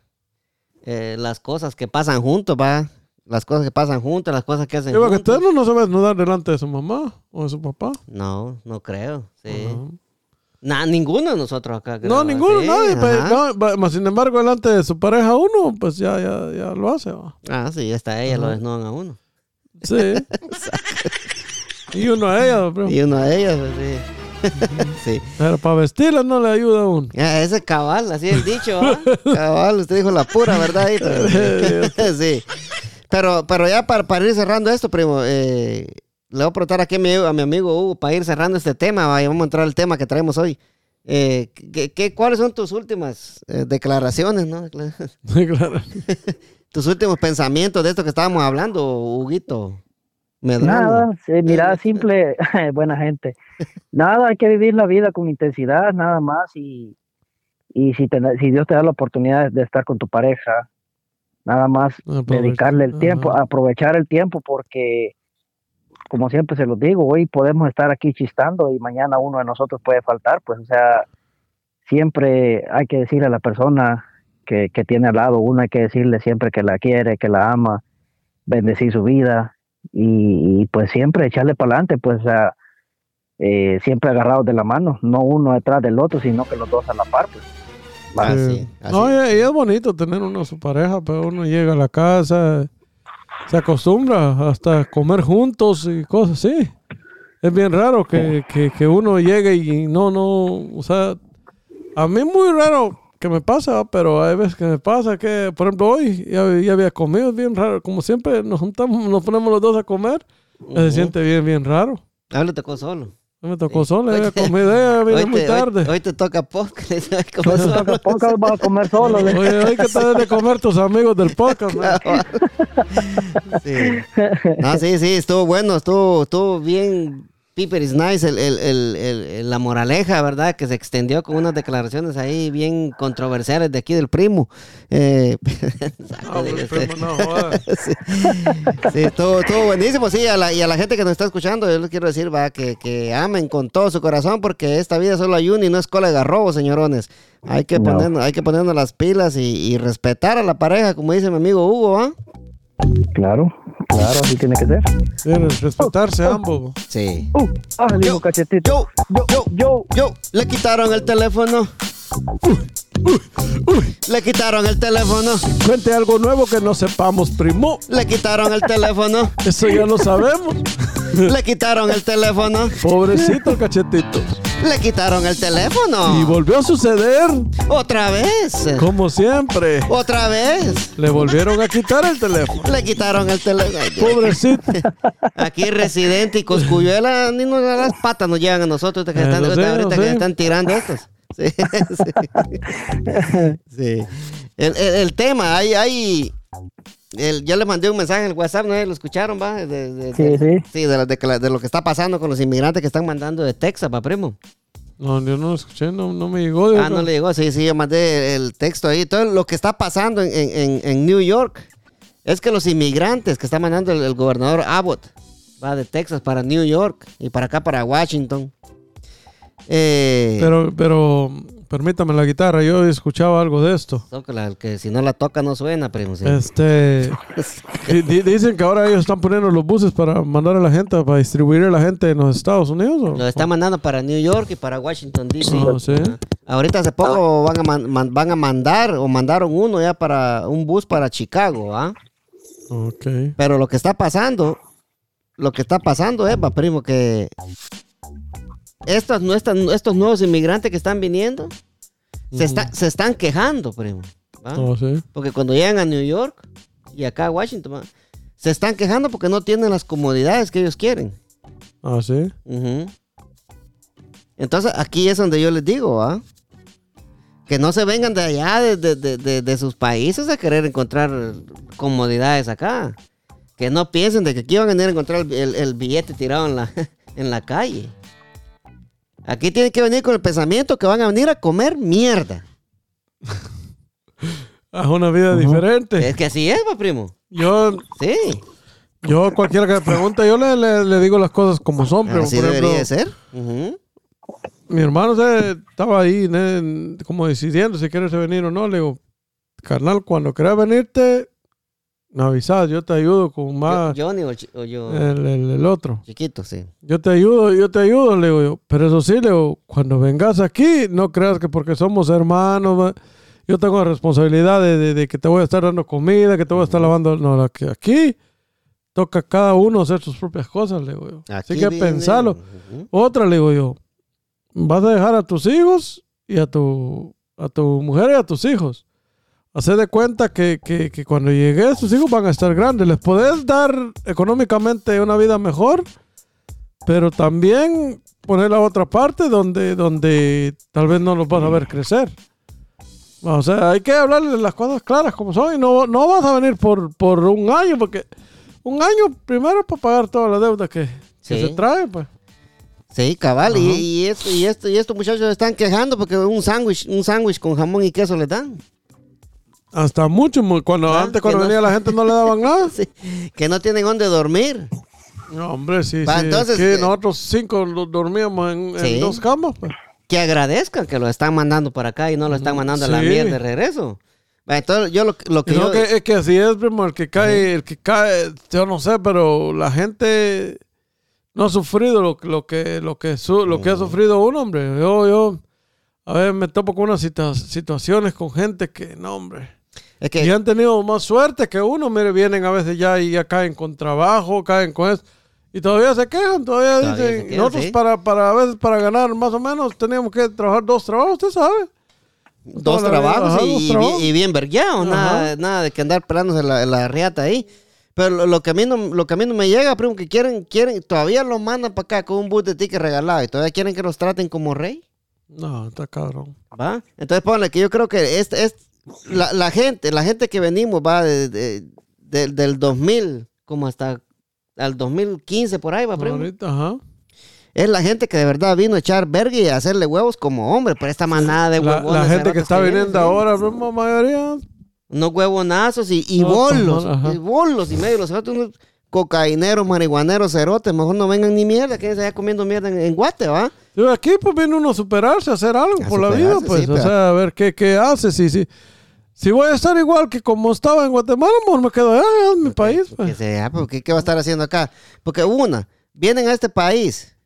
eh, las cosas que pasan juntos, va. Las cosas que pasan juntos, las cosas que hacen porque juntos. usted no, no se va a desnudar delante de su mamá o de su papá. No, no creo, sí. Ajá. Nah, ninguno de nosotros acá. No, ninguno, nadie. pues, no, sin embargo, delante de su pareja uno, pues ya, ya, ya lo hace. ¿va? Ah, sí, hasta ella lo Ajá. desnudan a uno. Sí. y uno a ella, bro. Y uno de ellos, pues, sí. sí. Pero para vestirla no le ayuda a uno. Ah, ese es cabal, así es el dicho, ¿va? cabal, usted dijo la pura verdad ahí. pero- sí. Pero, pero ya para, para ir cerrando esto, primo, eh, le voy a preguntar aquí a mi, a mi amigo Hugo para ir cerrando este tema, ¿va? y vamos a entrar al tema que traemos hoy. Eh, ¿qué, qué- cuáles son tus últimas eh, declaraciones, no? Tus últimos pensamientos de esto que estábamos hablando, Huguito? Medrano? Nada, sí, mira, simple, buena gente. Nada, hay que vivir la vida con intensidad, nada más. Y, y si, te- si Dios te da la oportunidad de estar con tu pareja, nada más Aprovecha. dedicarle el tiempo, Ajá. aprovechar el tiempo, porque, como siempre se los digo, hoy podemos estar aquí chistando y mañana uno de nosotros puede faltar. Pues, o sea, siempre hay que decirle a la persona que, que tiene al lado, uno hay que decirle siempre que la quiere, que la ama, bendecir su vida y, y, pues siempre echarle para adelante, pues o sea, eh, siempre agarrados de la mano, no uno detrás del otro, sino que los dos a la par. Pues. Ah, Sí. sí, así. No, y, y es bonito tener uno a su pareja, pero uno llega a la casa, se acostumbra hasta comer juntos y cosas así. Es bien raro que, que, que uno llegue y no, no, o sea, a mí muy raro que me pasa, pero hay veces que me pasa que, por ejemplo, hoy ya, ya había comido, es bien raro, como siempre nos juntamos, nos ponemos los dos a comer, se Ujú. siente bien, bien raro. Ah, le tocó solo. Me tocó Sí. solo, Hoy te- comido, ya vine Hoy muy te, tarde. hoy, hoy te toca podcast. como Entonces, solo. podcast vas a comer solo. le- Oye, hoy que te deben de comer tus amigos del podcast, sí. No, sí, sí, estuvo bueno, estuvo, estuvo bien. Piper is nice, el, el- el- el- el- la moraleja, ¿verdad? Que se extendió con unas declaraciones ahí bien controversiales de aquí del primo. Eh, Ah, güey, primo, no sí, sí, estuvo, estuvo buenísimo. Sí, a la- y a la gente que nos está escuchando, yo les quiero decir, va, que, que amen con todo su corazón, porque esta vida solo hay una y no es cola de garrobo, señorones. Hay que, No. ponernos, hay que ponernos las pilas y, y respetar a la pareja, como dice mi amigo Hugo, ¿va? Claro, claro, así tiene que ser. Que respetarse ambos. Sí. Uh, ah, Yo, cachetito. yo, yo, Yo, yo, le quitaron el teléfono. Le quitaron el teléfono. Cuente algo nuevo que no sepamos, primo. Le quitaron el teléfono. Eso ya lo sabemos. Le quitaron el teléfono. Pobrecito cachetito. Le quitaron el teléfono. Y volvió a suceder, Otra vez. como siempre. Otra vez. Le volvieron a quitar el teléfono. Le quitaron el teléfono. Pobrecito. Aquí Residente y Coscuyuela ni nos las patas nos llegan a nosotros ahorita que Eh, están, lo sé, ahorita que están tirando estos. Sí, sí. Sí. El, el- el tema, hay, hay el- yo le mandé un mensaje en el WhatsApp, ¿no? ¿Lo escucharon, va? De, de- Sí, de- sí. sí, de, lo que está pasando con los inmigrantes que están mandando de Texas, va, primo. No, yo no lo escuché, no, no me llegó. Ah, no le llegó, sí, sí, yo mandé el texto ahí. Todo lo que está pasando en, en- en- en New York es que los inmigrantes que está mandando el, el gobernador Abbott va de Texas para New York y para acá para Washington. Eh, Pero, pero, permítame la guitarra, yo escuchaba algo de esto. tócala, que si no la toca no suena, primo. sí. Este, di- di- dicen que ahora ellos están poniendo los buses para mandar a la gente, para distribuir a la gente en los Estados Unidos. ¿o? Lo está mandando para New York y para Washington DC. Ah, sí. Ahorita hace poco van a, man- man- van a mandar o mandaron uno ya para un bus para Chicago, ¿ah? Pero lo que está pasando, lo que está pasando es, va, primo, que están- estos nuevos inmigrantes que están viniendo se, está- se están quejando, primo. ¿va? Oh, sí. Porque cuando llegan a New York y acá a Washington, ¿va? se están quejando porque no tienen las comodidades que ellos quieren. Ah, sí. Entonces aquí es donde yo les digo, ¿ah? Que no se vengan de allá, de, de- de- de- de sus países a querer encontrar comodidades acá. Que no piensen de que aquí van a venir a encontrar el, el- el billete tirado en la, en la calle. Aquí tienen que venir con el pensamiento que van a venir a comer mierda. Es una vida diferente. Es que así es, pa, primo. Yo, Sí. yo cualquiera que me pregunte, yo le, le- le digo las cosas como son. Pero, Así por debería ejemplo, de ser. Mi hermano se, estaba ahí como decidiendo si quieres venir o no. Le digo, carnal, cuando quieras venirte, me avisas, yo te ayudo con más Yo- Johnny o, yo. el, el- el otro. Chiquito, sí. Yo te ayudo, yo te ayudo, le digo yo. Pero eso sí, le digo, cuando vengas aquí, no creas que porque somos hermanos, yo tengo la responsabilidad de, de- de que te voy a estar dando comida, que te voy a estar lavando. No, aquí toca cada uno hacer sus propias cosas, le digo yo. Así que viene- pensalo. Otra, le digo yo, vas a dejar a tus hijos y a tu, a tu mujer y a tus hijos. Hacer de cuenta que, que, que cuando llegues, tus hijos van a estar grandes. Les podés dar económicamente una vida mejor, pero también poner la otra parte donde, donde tal vez no los vas a ver crecer. O sea, hay que hablarles las cosas claras como son y no, no vas a venir por, por un año, porque un año primero es para pagar toda la deuda que, se trae, pues. Sí, cabal, y, y esto, y esto, y estos muchachos están quejando porque un sándwich, un sándwich con jamón y queso les dan. Hasta mucho, mu- cuando Ah, antes cuando que no- venía la gente no le daban nada. Sí, que no tienen dónde dormir. No, hombre, sí, sí. entonces, que eh, nosotros cinco dormíamos en, dos camas, pues. Que agradezcan que lo están mandando para acá y no lo están mandando a la mierda de regreso. Entonces, yo lo, lo que yo... que, es que así es, primo, el que cae, el que cae, yo no sé, pero la gente no ha sufrido lo, lo que, lo que, su- lo que ha sufrido uno, hombre. Yo, yo, a ver, me topo con unas situa- situaciones con gente que, no, hombre. Es que, Y han tenido más suerte que uno, mire, vienen a veces ya y ya caen con trabajo, caen con eso. Y todavía se quejan, todavía, Todavía dicen, quejan, nosotros sí. para, para a veces para ganar más o menos teníamos que trabajar dos trabajos, usted sabe. dos trabajos ajá, y, dos y trabajos. bien, y bien vergueados, nada, nada de que andar pelándose la, la riata ahí. Pero lo, lo que a mí no, lo que a mí no me llega, primo, que quieren, quieren, todavía los mandan para acá con un bus de ticket regalado y todavía quieren que los traten como rey. No, está cabrón. ¿Va? Entonces ponle que yo creo que es, es la, la gente, la gente que venimos va de, de- de- del 2000 como hasta al 2015 por ahí va, primo. Ahorita, ajá. Es la gente que de verdad vino a echar verga y a hacerle huevos como hombre, pero esta manada de La, huevones. la gente que está vienen, viniendo sí. ahora, primo, mayoría. Unos huevonazos y, y No, bolos. Y bolos y medio. Los unos cocaineros, marihuaneros, cerotes. Mejor no vengan ni mierda. Que allá comiendo mierda en, en Guate, ¿va? Yo aquí pues viene uno a superarse, a hacer algo A por la vida, pues. sí, o pero- sea, a ver qué, qué hace. Si, si, si voy a estar igual que como estaba en Guatemala, mejor me quedo allá, en mi país, Que pues. sea, porque ¿qué va a estar haciendo acá? Porque una, vienen a este país,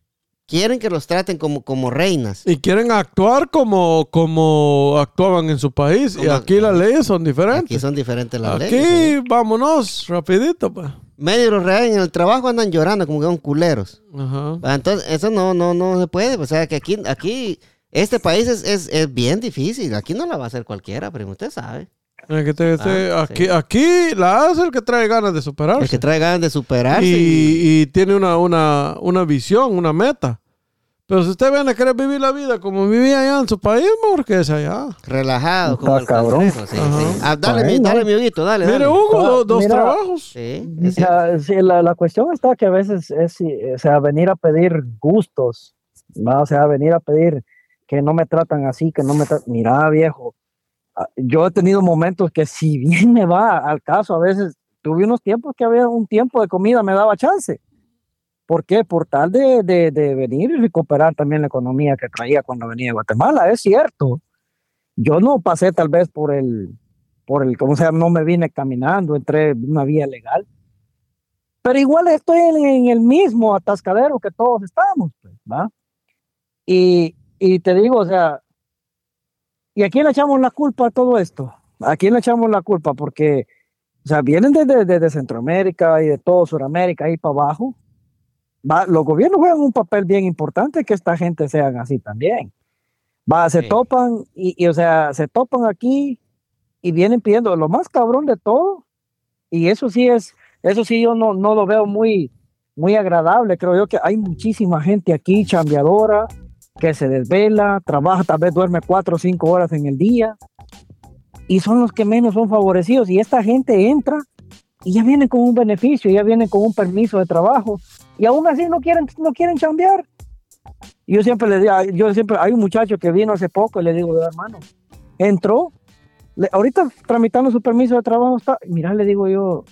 quieren que los traten como, como reinas. Y quieren actuar como, como actuaban en su país. Y aquí las leyes son diferentes. Aquí son diferentes las Aquí, leyes. ¿eh? vámonos, rapidito, pues. Medios reales en el trabajo andan llorando como que son culeros. Ajá. Va, Entonces, eso no, no, no se puede. O sea, que aquí, aquí este país es, es, es bien difícil. Aquí no la va a hacer cualquiera, primo. Usted sabe. Que te- te- Ah, aquí, sí. aquí la hace el que trae ganas de superarse. El que trae ganas de superarse. y, y tiene una, una, una visión, una meta. Pero si usted viene a querer vivir la vida como vivía allá en su país, mejor que es allá. relajado, Está como el cabrón. cangrejo, sí, Ajá. sí. Ah, dale, mi, dale, mi Huguito, dale, Mire, dale. Hugo, Ah, do- dos mira. trabajos. Sí, sí, la, la cuestión está que a veces es, o sea, venir a pedir gustos, ¿va? o sea, venir a pedir que no me tratan así, que no me tratan, mira viejo, ah, yo he tenido momentos que si bien me va al caso, a veces tuve unos tiempos que había un tiempo de comida, me daba chance. ¿Por qué? Por tal de, de, de venir y recuperar también la economía que traía cuando venía a Guatemala, es cierto. Yo no pasé tal vez por el, por el, ¿cómo se llama? No me vine caminando, entré en una vía legal. Pero igual estoy en, en el mismo atascadero que todos estamos, pues, ¿va? Y, y te digo, o sea, ¿y a quién le echamos la culpa a todo esto? ¿A quién le echamos la culpa? Porque, o sea, vienen desde desde Centroamérica y de todo Sudamérica ahí para abajo. Va, los gobiernos juegan un papel bien importante que esta gente sean así también. Va, se Sí. topan y, y, o sea, se topan aquí y vienen pidiendo lo más cabrón de todo. Y eso sí es, eso sí yo no, no lo veo muy, muy agradable. Creo yo que hay muchísima gente aquí chambeadora que se desvela, trabaja, tal vez duerme cuatro o cinco horas en el día y son los que menos son favorecidos. Y esta gente entra y ya vienen con un beneficio, ya vienen con un permiso de trabajo y aún así no quieren, no quieren chambear. Yo siempre le digo, yo siempre, hay un muchacho que vino hace poco y le digo, hermano, entró, le- ahorita tramitando su permiso de trabajo está, mira, le digo yo,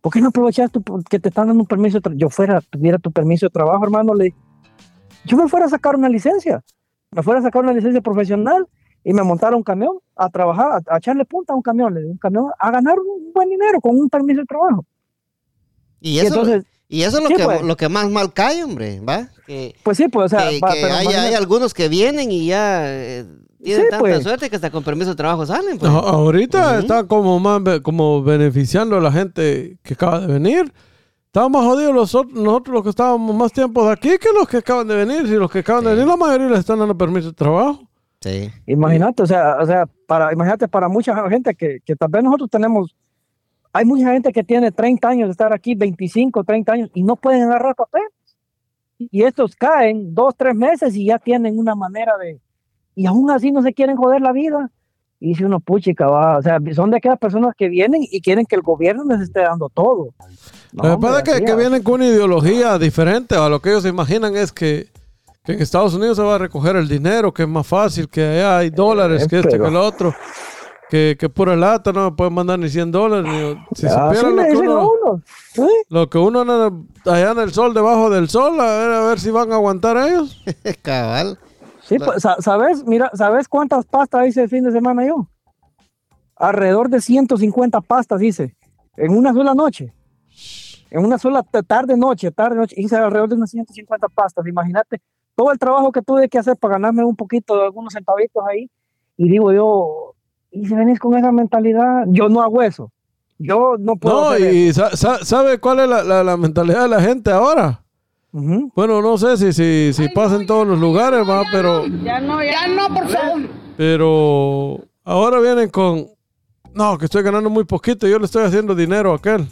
¿por qué no aprovechas tu, que te están dando un permiso de Yo fuera, tuviera tu permiso de trabajo, hermano, le yo me fuera a sacar una licencia, me fuera a sacar una licencia profesional y me montara un camión a trabajar, a, a echarle punta a un camión, le digo, un camión a ganar un buen dinero con un permiso de trabajo. Y Y eso, entonces, y eso es lo, sí, que, pues. lo que más mal cae, hombre, ¿va? Que, pues sí, pues, o sea, que- va, que pero hay, hay algunos que vienen y ya eh, tienen Sí, tanta pues. suerte que hasta con permiso de trabajo salen. Pues. A- Ahorita está como más como beneficiando a la gente que acaba de venir. Estamos más jodidos los nosotros los que estábamos más tiempo de aquí que los que acaban de venir. Si los que acaban de venir, la mayoría les están dando permiso de trabajo. Sí. Imagínate, o sea, o sea, para, imagínate para mucha gente que, que tal vez nosotros tenemos, hay mucha gente que tiene 30 años de estar aquí, 25, 30 años, y no pueden agarrar papel. Y estos caen dos, tres meses y ya tienen una manera de, y aún así no se quieren joder la vida. Y dice uno, puchica, va, o sea, son de aquellas personas que vienen y quieren que el gobierno les esté dando todo. No, lo que pasa es que, que vienen con una ideología diferente a lo que ellos imaginan es que, que en Estados Unidos se va a recoger el dinero, que es más fácil, que allá hay dólares, que esto, que lo otro. Que, que pura lata, no me pueden mandar ni 100 dólares. Ni, si Así supieran lo que uno... uno. ¿sí? Lo que uno anda allá en el sol, debajo del sol, a ver, a ver si van a aguantar ellos. Cabal. Sí, La- pues, sa- ¿sabes? Mira, ¿sabes cuántas pastas hice el fin de semana yo? Alrededor de 150 pastas hice en una sola noche. En una sola tarde, noche, tarde, noche. Hice alrededor de unas 150 pastas. Imagínate todo el trabajo que tuve que hacer para ganarme un poquito de algunos centavitos ahí. Y digo yo, y si venís con esa mentalidad, yo no hago eso. Yo no puedo. No, hacer eso. y sa- ¿sabe cuál es la, la- la mentalidad de la gente ahora? Bueno, no sé si, si, si pasa en todos los lugares, va, pero, Ya no, ya no, por favor. pero ahora vienen con, no, que estoy ganando muy poquito, yo le estoy haciendo dinero a aquel.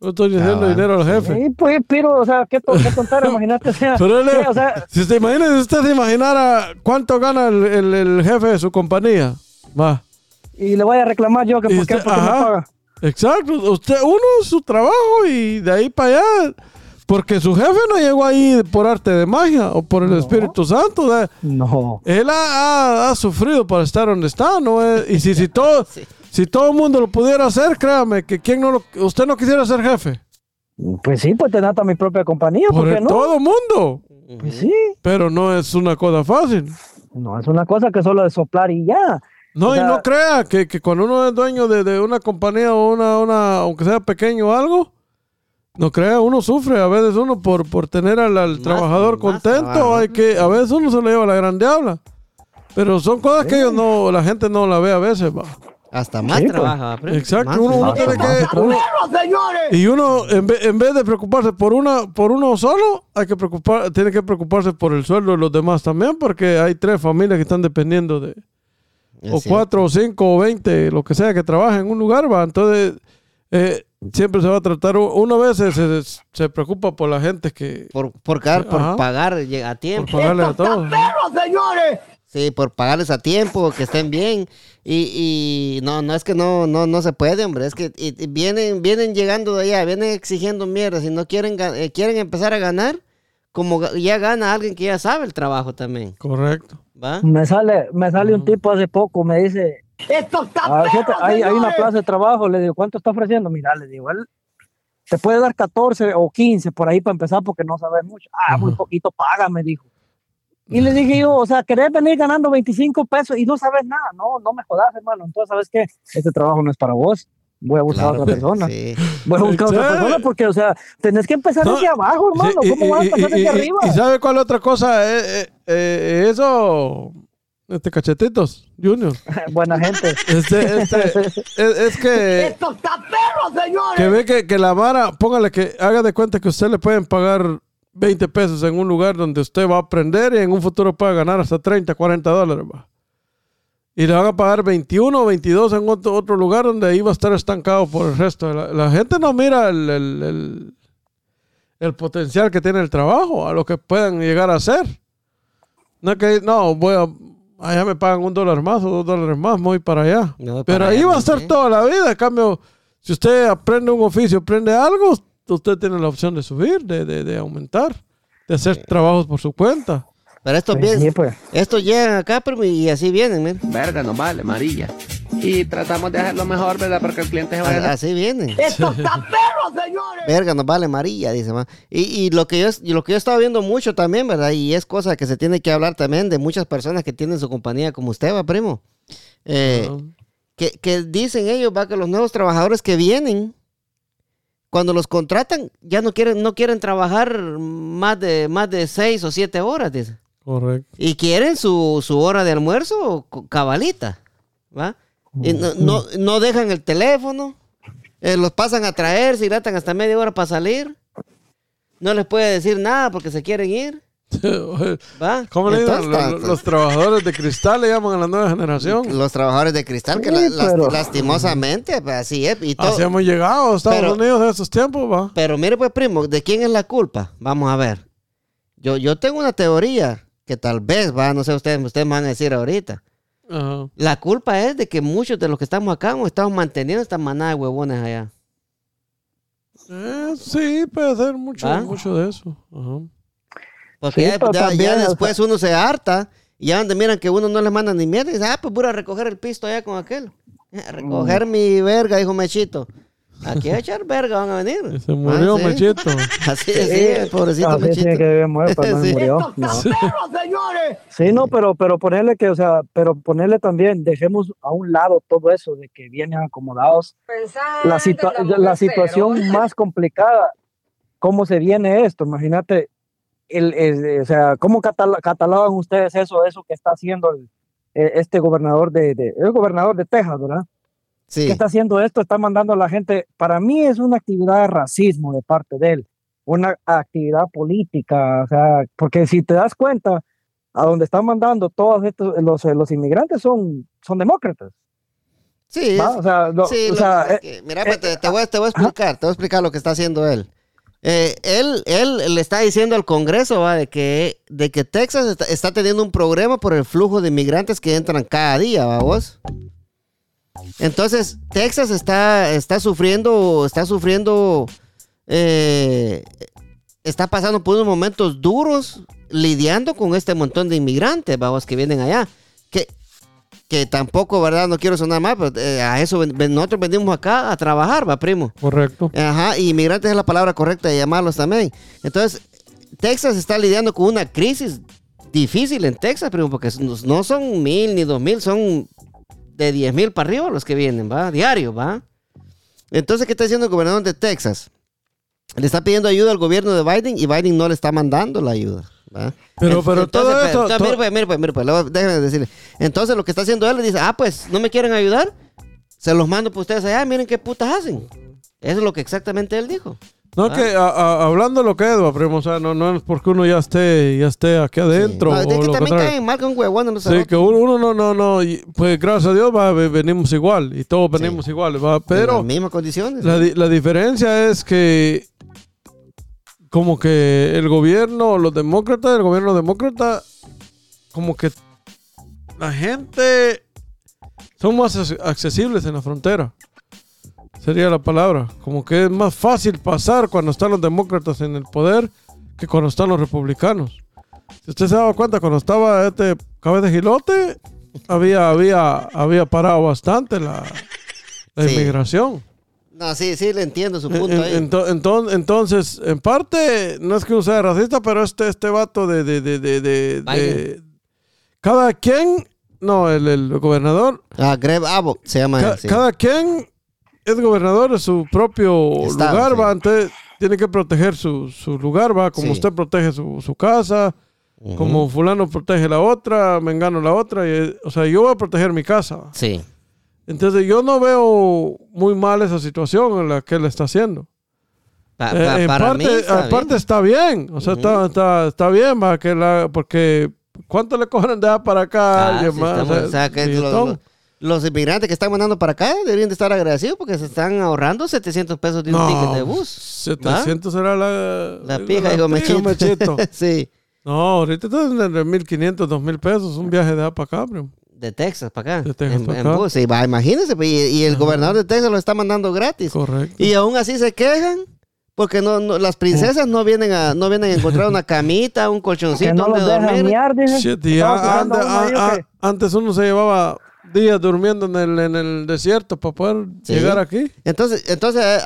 Yo estoy haciendo Ah, dinero al jefe. Sí, pues, pero, o sea, qué, qué tontería, imagínate. O sea, Pero él- o sea, si usted imagina, si usted se imaginara cuánto gana el, el- el jefe de su compañía, va. y le voy a reclamar yo que por qué, usted- porque me ajá. paga. Exacto, usted, uno su trabajo y de ahí para allá, porque su jefe no llegó ahí por arte de magia o por el Espíritu Santo. No. él ha, ha- ha sufrido para estar donde está, ¿no? es? Y si, si todo, Sí. Si todo el mundo lo pudiera hacer, créame que quien no lo, usted no quisiera ser jefe. Pues sí, pues te nata mi propia compañía, Por ¿por qué el- no? todo el mundo. Pues sí. Pero no es una cosa fácil. No, es una cosa que solo de soplar y ya. No, O y no crea que, que cuando uno es dueño de, de una compañía o una, una, aunque sea pequeño o algo, no crea, uno sufre. A veces uno por, por tener al, al Más- trabajador más contento, trabajo. hay que, a veces uno se le lleva la gran diabla. Pero son cosas que ellos no, la gente no la ve a veces, va. Hasta más Sí, pues. trabaja. Exacto, Más uno, uno tiene que... Y uno, en vez, en vez de preocuparse por una por uno solo, hay que preocupar, tiene que preocuparse por el sueldo de los demás también, porque hay tres familias que están dependiendo de, Es o cierto. cuatro, o cinco, o veinte, lo que sea que trabaje en un lugar, va. Entonces, eh, siempre se va a tratar, uno a veces se, se preocupa por la gente que, Por, por, pagar- por pagar a por tiempo. pagarle a todos. Sí, por pagarles a tiempo, que estén bien. Y, y no, no es que no, no, no se puede, hombre. Es que y- y vienen, vienen llegando de allá, vienen exigiendo mierda. Si no quieren, eh, quieren empezar a ganar, como ya gana alguien que ya sabe el trabajo también. Correcto. ¿Va? Me sale, me sale un tipo hace poco, me dice, Esto está "Ah, perro, hay, hay una señores". plaza de trabajo, le digo, ¿cuánto está ofreciendo? Mira, le digo, él te puede dar 14 o 15 por ahí para empezar porque no sabes mucho. Ah, muy Ajá. poquito paga, me dijo. Y le dije yo, o sea, querés venir ganando 25 pesos y no sabes nada. No, no me jodas, hermano. Entonces, ¿sabes qué? Este trabajo no es para vos. Voy a buscar a Claro, otra persona. sí. Voy a buscar a otra persona porque, o sea, tenés que empezar No, desde abajo, hermano. Sí, ¿Cómo y- vas a empezar desde y- arriba? ¿Y sabe cuál otra cosa? Eh, eh, eh, eso, este cachetitos, Junior. Buena gente. Este, este, es, es que, Esto está perro, señores. que ve que, que la vara, póngale que haga de cuenta que usted le pueden pagar 20 pesos en un lugar donde usted va a aprender y en un futuro puede ganar hasta 30, 40 dólares. va. Y le van a pagar 21 o 22 en otro, otro lugar donde ahí va a estar estancado por el resto. de La, la gente no mira el, el- el- el potencial que tiene el trabajo, a lo que puedan llegar a hacer. No es que, no, voy a, allá me pagan un dólar más o dos dólares más, voy para allá. Pero para ahí allá, va a estar Sí. toda la vida. En cambio, si usted aprende un oficio, aprende algo, usted tiene la opción de subir, de, de- de aumentar, de hacer trabajos por su cuenta. Pero estos, Pues bien, sí, pues. estos llegan acá primo, y así vienen, mira. Verga, no vale, amarilla. Y tratamos de hacerlo mejor, ¿verdad? Para que el cliente se vaya. Así vienen. Esto está perro, señores. Verga, nos vale María, dice más. Y, y lo que yo y lo que yo estaba viendo mucho también, ¿verdad? Y es cosa que se tiene que hablar también de muchas personas que tienen su compañía como usted, va, primo. Eh, que, que dicen ellos, va, que los nuevos trabajadores que vienen, cuando los contratan, ya no quieren, no quieren trabajar más de, más de seis o siete horas, dice. Correcto. Y quieren su, su hora de almuerzo cabalita, ¿va? Y no, no, no dejan el teléfono, eh, los pasan a traer, se hidratan hasta media hora para salir. No les puede decir nada porque se quieren ir, ¿va? ¿Cómo le ta- Los, los trabajadores de cristal le llaman a la nueva generación. los trabajadores de cristal, que Sí, la- las- pero- lastimosamente, pues, así es. Y todo- Así hemos llegado a Estados Pero- Unidos en estos tiempos, va. Pero mire, pues, primo, ¿de quién es la culpa? Vamos a ver. Yo, yo tengo una teoría que tal vez, va, no sé, ustedes, ustedes me van a decir ahorita. La culpa es de que muchos de los que estamos acá hemos estado manteniendo esta manada de huevones allá. Eh, sí, puede ser mucho, ¿Ah? mucho de eso. Ajá. Porque Sí, ya, o después uno se harta y ya donde miran que uno no les manda ni mierda, dice, ah, pues voy a recoger el pisto allá con aquel. A recoger mi verga, dijo Mechito. Aquí a echar verga van a venir. Se murió Ah, sí. Mechito. Así es, sí, el pobrecito Así Mechito. tiene que muerto, no Sí. murió. No. señores. Sí, no, pero, pero ponerle que, o sea, pero ponerle también, dejemos a un lado todo eso de que vienen acomodados. La, situa- la situación más complicada, ¿cómo se viene esto? Imagínate, el, el- o sea, ¿cómo catalogan ustedes eso, eso que está haciendo el- eh, este gobernador de, de- el gobernador de Texas, ¿verdad? Sí. ¿Qué está haciendo esto? Está mandando a la gente, para mí es una actividad de racismo de parte de él, una actividad política, o sea, porque si te das cuenta, a donde están mandando todos estos, los, eh, los inmigrantes son, son demócratas, Sí, ¿va? es- O sea, lo- Sí, o lo- sea, es eh, mira, pues, te, te voy, a- te voy a explicar, te voy a explicar lo que está haciendo él. Eh, él, él le está diciendo al Congreso ¿va? de que, de que Texas está, teniendo un problema por el flujo de inmigrantes que entran cada día, ¿va vos? Entonces, Texas está, está sufriendo, está sufriendo, eh, está pasando por unos momentos duros lidiando con este montón de inmigrantes, ¿va que vienen allá. Que tampoco, ¿verdad? No quiero sonar mal, pero eh, a eso ven- nosotros venimos acá a trabajar, va, primo. Correcto. Ajá, y inmigrantes es la palabra correcta de llamarlos también. Entonces, Texas está lidiando con una crisis difícil en Texas, primo, porque no no son mil ni dos mil, son de diez mil para arriba los que vienen, ¿va? Diario, ¿va? Entonces, ¿qué está haciendo el gobernador de Texas? Le está pidiendo ayuda al gobierno de Biden y Biden no le está mandando la ayuda. ¿Va? Pero- pero todo pues, esto- entonces, to- mire, pues, mire, pues, mire, pues, luego déjenme decirle. Entonces, lo que está haciendo él le dice, ah, pues, ¿no me quieren ayudar? Se los mando para ustedes allá, miren qué putas hacen. Eso es lo que exactamente él dijo. No, Ah. que a- a- hablando de lo que es, va, primo, o sea, no, no es porque uno ya esté, ya esté aquí adentro. No, o que lo también caen mal con huevón en los Sí, que uno, uno no, no, no, y, pues gracias a Dios va, ve- venimos igual y todos venimos iguales, va, En pero las mismas condiciones. la, la diferencia es que como que el gobierno, los demócratas, el gobierno demócrata, como que la gente son más ac- accesibles en la frontera. Sería la palabra. Como que es más fácil pasar cuando están los demócratas en el poder que cuando están los republicanos. Si usted se daba cuenta, cuando estaba este cabeza de gilote, había, había, había parado bastante la, la Sí. inmigración. No, sí, sí, le entiendo su En- punto ahí. ento- enton- entonces, en parte, no es que sea racista, pero este, este vato de, de, de, de, de- de- cada quien, no, el, el gobernador, Ah, Greg Abbott se llama ca- él, sí. cada quien es gobernador de su propio Estado, lugar, sí. va, entonces tiene que proteger su, su lugar, va, como Sí. usted protege su, su casa, como fulano protege la otra, mengano la otra, y, o sea, yo voy a proteger mi casa. Sí. Entonces yo no veo muy mal esa situación en la que él está haciendo. Pa- Eh, pa- en para parte, mí está aparte bien. está bien, o sea, está, está, está bien, va, que la, porque ¿cuánto le cobran de para acá Ah, sí, más? estamos- O sea, o sea, que lo- billetón. lo- los inmigrantes que están mandando para acá deberían de estar agradecidos porque se están ahorrando 700 pesos de un ticket de bus. 700 será la, La pija, digo, Mechito. Mechito. sí, no, ahorita están en 1500, 2000 pesos, un viaje de allá para acá, primo. De Texas para acá. De Texas en, para en acá. bus. Va, imagínense, pues, y, y el gobernador de Texas lo está mandando gratis. Correcto. Y aún así se quejan porque no, no- las princesas no vienen a no vienen a encontrar una camita, un colchoncito Que no donde dormir. miar, dice. Shit, y Estaba a- escuchando antes, a uno ahí, a- que- a- antes uno se llevaba días durmiendo en el, en el desierto para poder Sí. llegar aquí. Entonces, entonces a,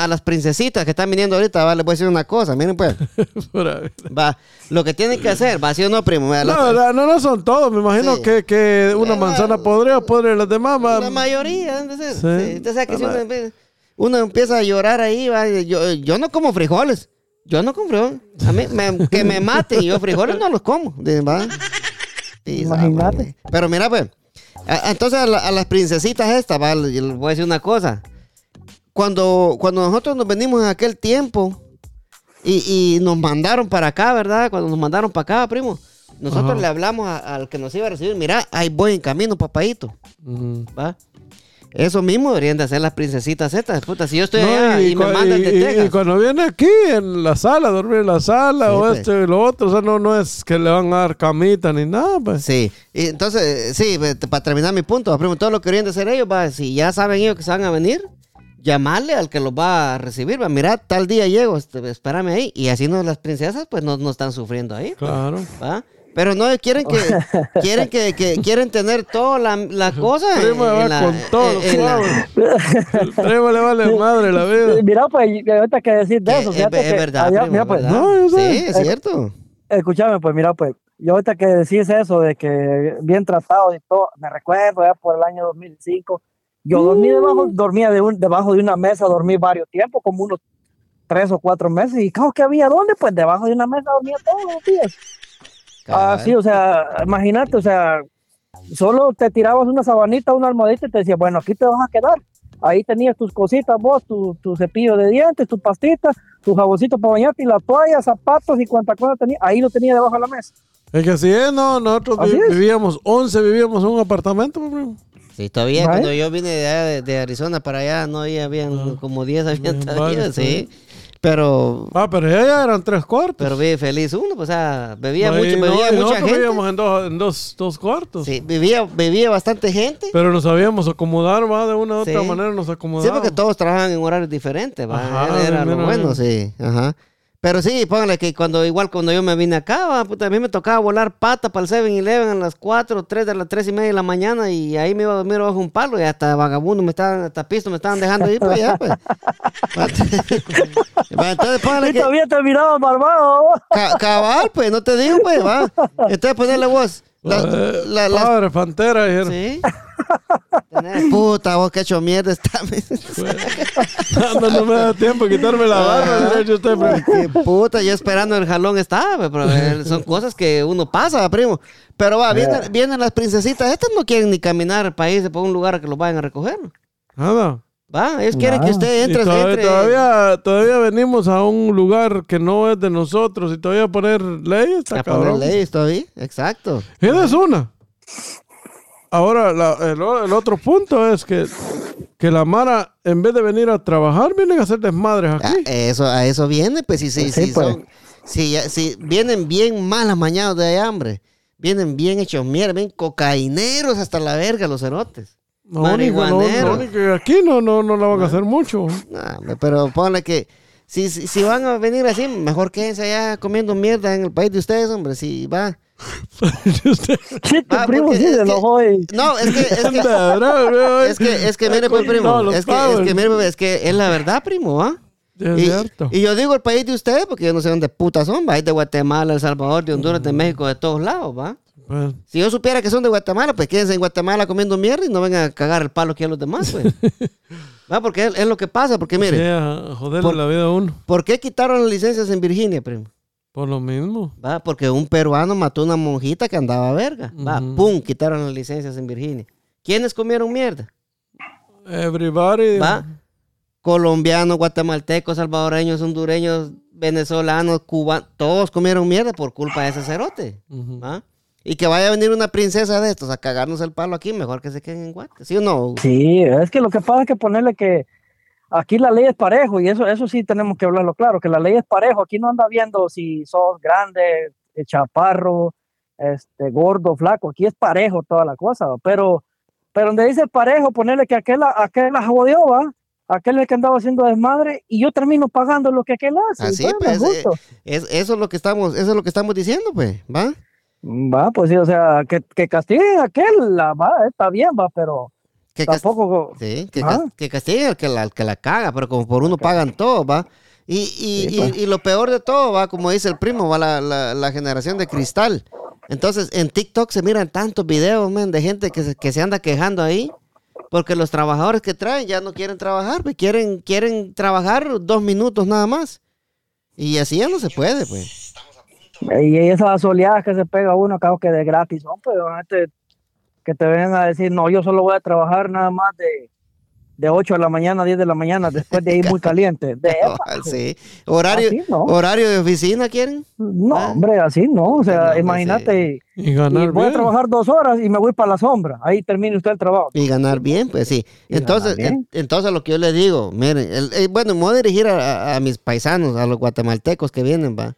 a- a las princesitas que están viniendo ahorita, va, les voy a decir una cosa, miren pues, va, lo que tienen que hacer, va, sí o no, primo, No, la- no, no son todos. Me imagino Sí. que, que una Eh, manzana la- podría, podría las demás. va. La mayoría, ser. Sí. Que si Ah, uno, uno empieza a llorar ahí, va, yo, yo no como frijoles. Yo no como frijoles. A mí, me- que me maten y yo frijoles no los como. Imagínate. Pero mira, pues. A- Entonces a, la- a las princesitas estas, va, yo les voy a decir una cosa. Cuando, cuando nosotros nos venimos en aquel tiempo y, y nos mandaron para acá, ¿verdad? Cuando nos mandaron para acá, primo. Nosotros Ajá. le hablamos a- al que nos iba a recibir, mira, ahí voy en camino, papadito. ¿va? Eso mismo deberían de hacer las princesitas estas. Puta, si yo estoy No, allá y, me mandan de y- Texas. y cuando viene aquí en la sala, dormir en la sala Sí, o pues. esto y lo otro, o sea, no, no es que le van a dar camita ni nada, pues. Sí, y entonces, sí, para terminar mi punto, primo, todo lo que deberían de hacer ellos, va, si ya saben ellos que se van a venir, llamarle al que los va a recibir, va, mira, tal día llego, este, espérame ahí, y así no las princesas, pues no, no están sufriendo ahí, Claro. ¿va? Pero no, quieren que, quieren que, que- quieren tener toda la, la cosa en, Primo va en la- con todo, en- en la- suave. El primo le vale madre la vida. Mira, pues, ahorita que decir de eso, es, es que verdad, primo, mira, es pues, verdad. No, yo sé. Sí, es cierto. escúchame, pues, mira, pues, yo ahorita que decís eso de que bien tratado y todo, me recuerdo ya por el año 2005, yo dormí debajo, dormía de un, debajo de una mesa, dormí varios tiempos, como unos tres o cuatro meses, y claro que había dónde, pues debajo de una mesa dormía todos los días. Cabal. Así, o sea, imagínate, o sea, solo te tirabas una sabanita, una almohadita y te decía, bueno, aquí te vas a quedar. Ahí tenías tus cositas vos, tu, tu cepillo de dientes, tu pastita, tu jaboncito para bañarte y la toalla, zapatos y cuánta cosa tenía. Ahí lo tenía debajo de la mesa. Es que así es, no, nosotros Así vi- es. vivíamos, 11 vivíamos en un apartamento, primo. Sí, todavía ¿Vale? cuando yo vine de, allá de, Arizona para allá, no había habían como 10 habían todavía, sí. Pero Ah, pero ya eran tres cuartos. pero vive feliz uno, pues, o sea, bebía mucho, no, bebía y mucha nosotros gente. vivíamos en dos, en dos, dos cuartos. Sí, vivía, vivía bastante gente. Pero nos sabíamos acomodar, va, de una u otra Sí. manera nos Sí, acomodábamos. porque todos trabajan en horarios diferentes, va. Ajá, Era lo mira, bueno, mira. sí. Ajá. Pero sí, póngale que cuando, igual cuando yo me vine acá, va, puta, a mí me tocaba volar pata para el 7-Eleven a las 4, 3 de las 3 y media de la mañana y ahí me iba a dormir bajo un palo y hasta vagabundo me estaban, hasta pisto me estaban dejando ir para allá, pues. Va, Entonces póngale Y que, todavía te miraba barbado. ca- cabal, pues, no te digo, pues, va. Entonces ponerle vos. La- Eh, la- Padre, pantera, dijeron. Sí. Tener- Puta, vos que hecho mierda está. Anda, no me da tiempo de quitarme la barba. Usted, primo. Qué puta, yo esperando el jalón estaba, pero eh, son cosas que uno pasa, primo. Pero va, vienen, vienen las princesitas, estas no quieren ni caminar para irse por un lugar que los vayan a recoger. Nada. Va, ellos quieren que usted entre, todavía, entre. todavía, todavía venimos a un lugar que no es de nosotros y todavía poner leyes está a poner leyes todavía. Exacto. Esa es una. Ahora, la- el, otro punto es que, que la Mara, en vez de venir a trabajar, vienen a hacer desmadres aquí. eso, a eso viene, pues, si, si, Sí, si pues. son- si, ya- si vienen bien malas mañanas de hambre, vienen bien hechos mierda, bien cocaineros hasta la verga los cerotes. Marihuanero. único que aquí no, no, no la van a hacer mucho. Nah, hombre, pero ponle que si, si, si van a venir así, mejor quédense allá comiendo mierda en el país de ustedes, hombre, si va. Sí, tu Ah, primo sí se enojó y... No, es que, es que, es que, es que mire, pues, primo, No, es que, es que, mire, pues, es que es la verdad, primo, ¿ah? Es Y, y yo digo el país de ustedes porque yo no sé dónde putas son, va, es de Guatemala, El Salvador, de Honduras, de México, de todos lados, va. Pues, Si yo supiera que son de Guatemala, pues quédense en Guatemala comiendo mierda y no vengan a cagar el palo que a los demás, pues. Va, porque es, es lo que pasa, porque mire, a joderle por- la vida a uno. ¿por qué quitaron las licencias en Virginia, primo? Por lo mismo. Va, porque un peruano mató a una monjita que andaba verga. Va, pum, quitaron las licencias en Virginia. ¿Quiénes comieron mierda? Everybody. Va, colombianos, guatemaltecos, salvadoreños, hondureños, venezolanos, cubanos, todos comieron mierda por culpa de ese cerote. ¿va? Y que vaya a venir una princesa de estos a cagarnos el palo aquí, mejor que se queden en Guate. ¿Sí o no? Sí, es que lo que pasa es que ponerle que aquí la ley es parejo y eso, eso sí tenemos que hablarlo claro, que la ley es parejo. Aquí no anda viendo si sos grande, eh, chaparro, este, gordo, flaco. Aquí es parejo toda la cosa, pero, pero donde dice parejo, ponerle que aquel, aquel la jodió, va. Aquel es que andaba haciendo desmadre y yo termino pagando lo que aquel hace. Así, Bueno, pues, justo. Es, eso es lo que estamos, eso es lo que estamos diciendo, pues, ¿va? Va, pues sí, o sea, que, que castiguen a aquel, la, va, está bien, va, pero Que, tampoco. sí, que, Ah. que castiguen al que la, que la caga, pero como por uno pagan todo, ¿va? Y, y, Sí, y- pues. y lo peor de todo, va, como dice el primo, va la, la, la generación de cristal. Entonces, en TikTok se miran tantos videos, man, de gente que se, que se anda quejando ahí, porque los trabajadores que traen ya no quieren trabajar, pues, quieren, quieren trabajar dos minutos nada más. Y así ya no se puede, pues. Y esas oleadas que se pega uno, acá que de gratis, son, pero este, que te vengan a decir, no, yo solo voy a trabajar nada más de, de 8 de la mañana a 10 de la mañana, después de ahí muy caliente. De Cabal, sí. Horario, Así no. horario de oficina, ¿quieren? No, Ah. hombre, así no. O sea, No, hombre, imagínate, Y y ganar voy a trabajar dos horas y me voy para la sombra. Ahí termine usted el trabajo. Y ganar bien, pues sí. Y Entonces, ganar bien. en- entonces lo que yo le digo, miren, el- eh, bueno, me voy a dirigir a, a- a mis paisanos, a los guatemaltecos que vienen, va.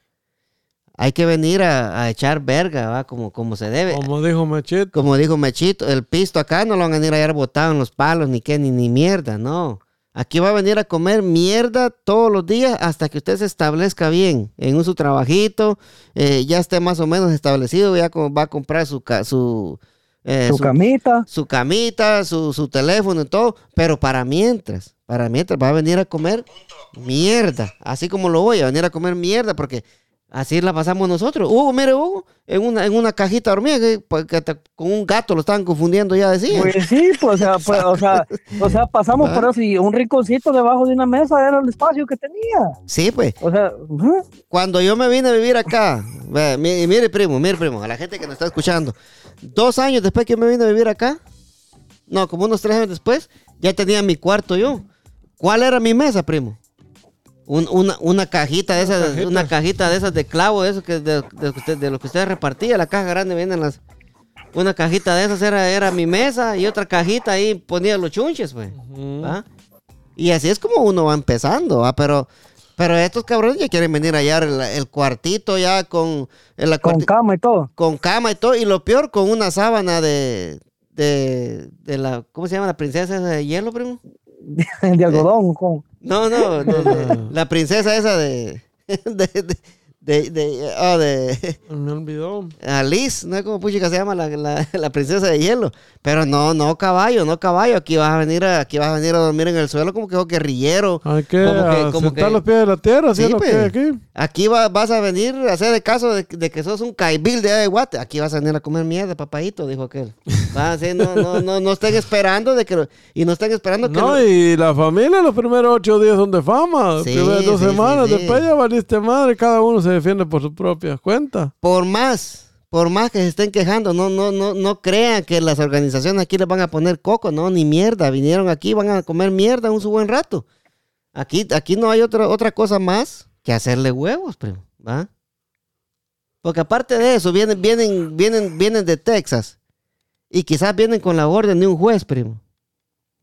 Hay que venir a, a echar verga, va, como, como se debe. Como dijo Mechito. Como dijo Mechito, el pisto acá no lo van a venir a hallar botado en los palos, ni qué, ni, ni mierda, no. Aquí va a venir a comer mierda todos los días hasta que usted se establezca bien en un su trabajito, eh, ya esté más o menos establecido, ya como va a comprar su, ca- su, eh, Su su- camita. su camita, su, su teléfono y todo, pero para mientras, para mientras va a venir a comer mierda, así como lo voy a venir a comer mierda, porque así la pasamos nosotros. Hugo, mire, Hugo, en una, en una cajita dormida, que, pues, que te- con un gato lo estaban confundiendo ya, decía. Pues sí, pues, o sea, pues, o sea, o sea, pasamos Ah. por eso y un rinconcito debajo de una mesa era el espacio que tenía. Sí, pues, O sea, cuando yo me vine a vivir acá, mire, primo, mire, primo, a la gente que nos está escuchando, dos años después que yo me vine a vivir acá, no, como unos tres años después, ya tenía mi cuarto yo. ¿Cuál era mi mesa, primo? Un- una, una cajita de esas, una cajita de esas de clavo, de eso que de, de, usted- de lo que usted repartía, la caja grande vienen las, una cajita de esas era, era mi mesa y otra cajita ahí ponía los chunches, pues. ¿va? Y así es como uno va empezando, ¿va? Pero, pero estos cabrones ya quieren venir a hallar el, el cuartito ya con, con cama y todo. con cama y todo. Y lo peor, con una sábana de, de, de la, ¿cómo se llama? La princesa esa de hielo, primo. de algodón. Con, No, no, de- de- la princesa esa de, de, de, de, de- ah, de- Me olvidó. Alice, no es como puchica se llama la, la, la princesa de hielo. Pero no, no caballo, no caballo. Aquí vas a venir a, aquí vas a venir a dormir en el suelo como que sos guerrillero. Hay que, Como que- ah, como sentar que- los pies de la tierra, Sí, pues. aquí. Aquí va- vas a venir a hacer de caso de, de que sos un caibil de allá de Guate. Aquí vas a venir a comer mierda, papadito, dijo aquel. Va, sí, no, no, no, no estén esperando de que y no estén esperando que No, y la familia los primeros ocho días son de fama. Sí, primeras dos sí, semanas, después ya valiste madre, cada uno se defiende por su propia cuenta. por más, Por más que se estén quejando, no, no, no, no crean que las organizaciones aquí les van a poner coco, no, ni mierda. Vinieron aquí, van a comer mierda un su buen rato. Aquí, aquí no hay otra, otra cosa más que hacerle huevos, primo, ¿va? Porque aparte de eso, vienen, vienen, vienen, vienen de Texas. Y quizás vienen con la orden de un juez, primo.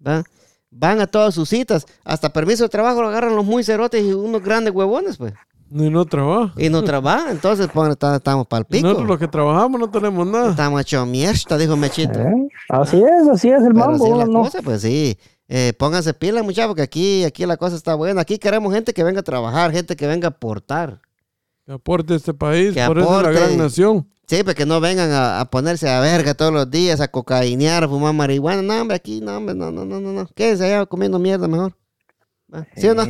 ¿va? Van a todas sus citas. Hasta permiso de trabajo lo agarran los muy cerotes y unos grandes huevones, pues. Ni no trabaja. Y no trabajan. Entonces, pues, estamos para el Y pico. Nosotros los que trabajamos no tenemos nada. Estamos hecho mierda, dijo Mechito. ¿Eh? Así es, así es el Pero mambo. la uno no- cosa, pues sí. Eh, pónganse pila, muchachos, porque aquí, aquí la cosa está buena. Aquí queremos gente que venga a trabajar, gente que venga a aportar. Que aporte este país. Que por eso es la aporte. gran nación. Sí, pues que no vengan a, a ponerse a verga todos los días, a cocainear, a fumar marihuana. No, hombre, aquí, no, hombre, no, no, no, no. no. Quédense allá comiendo mierda mejor. ¿Va? ¿Sí o no? Sí,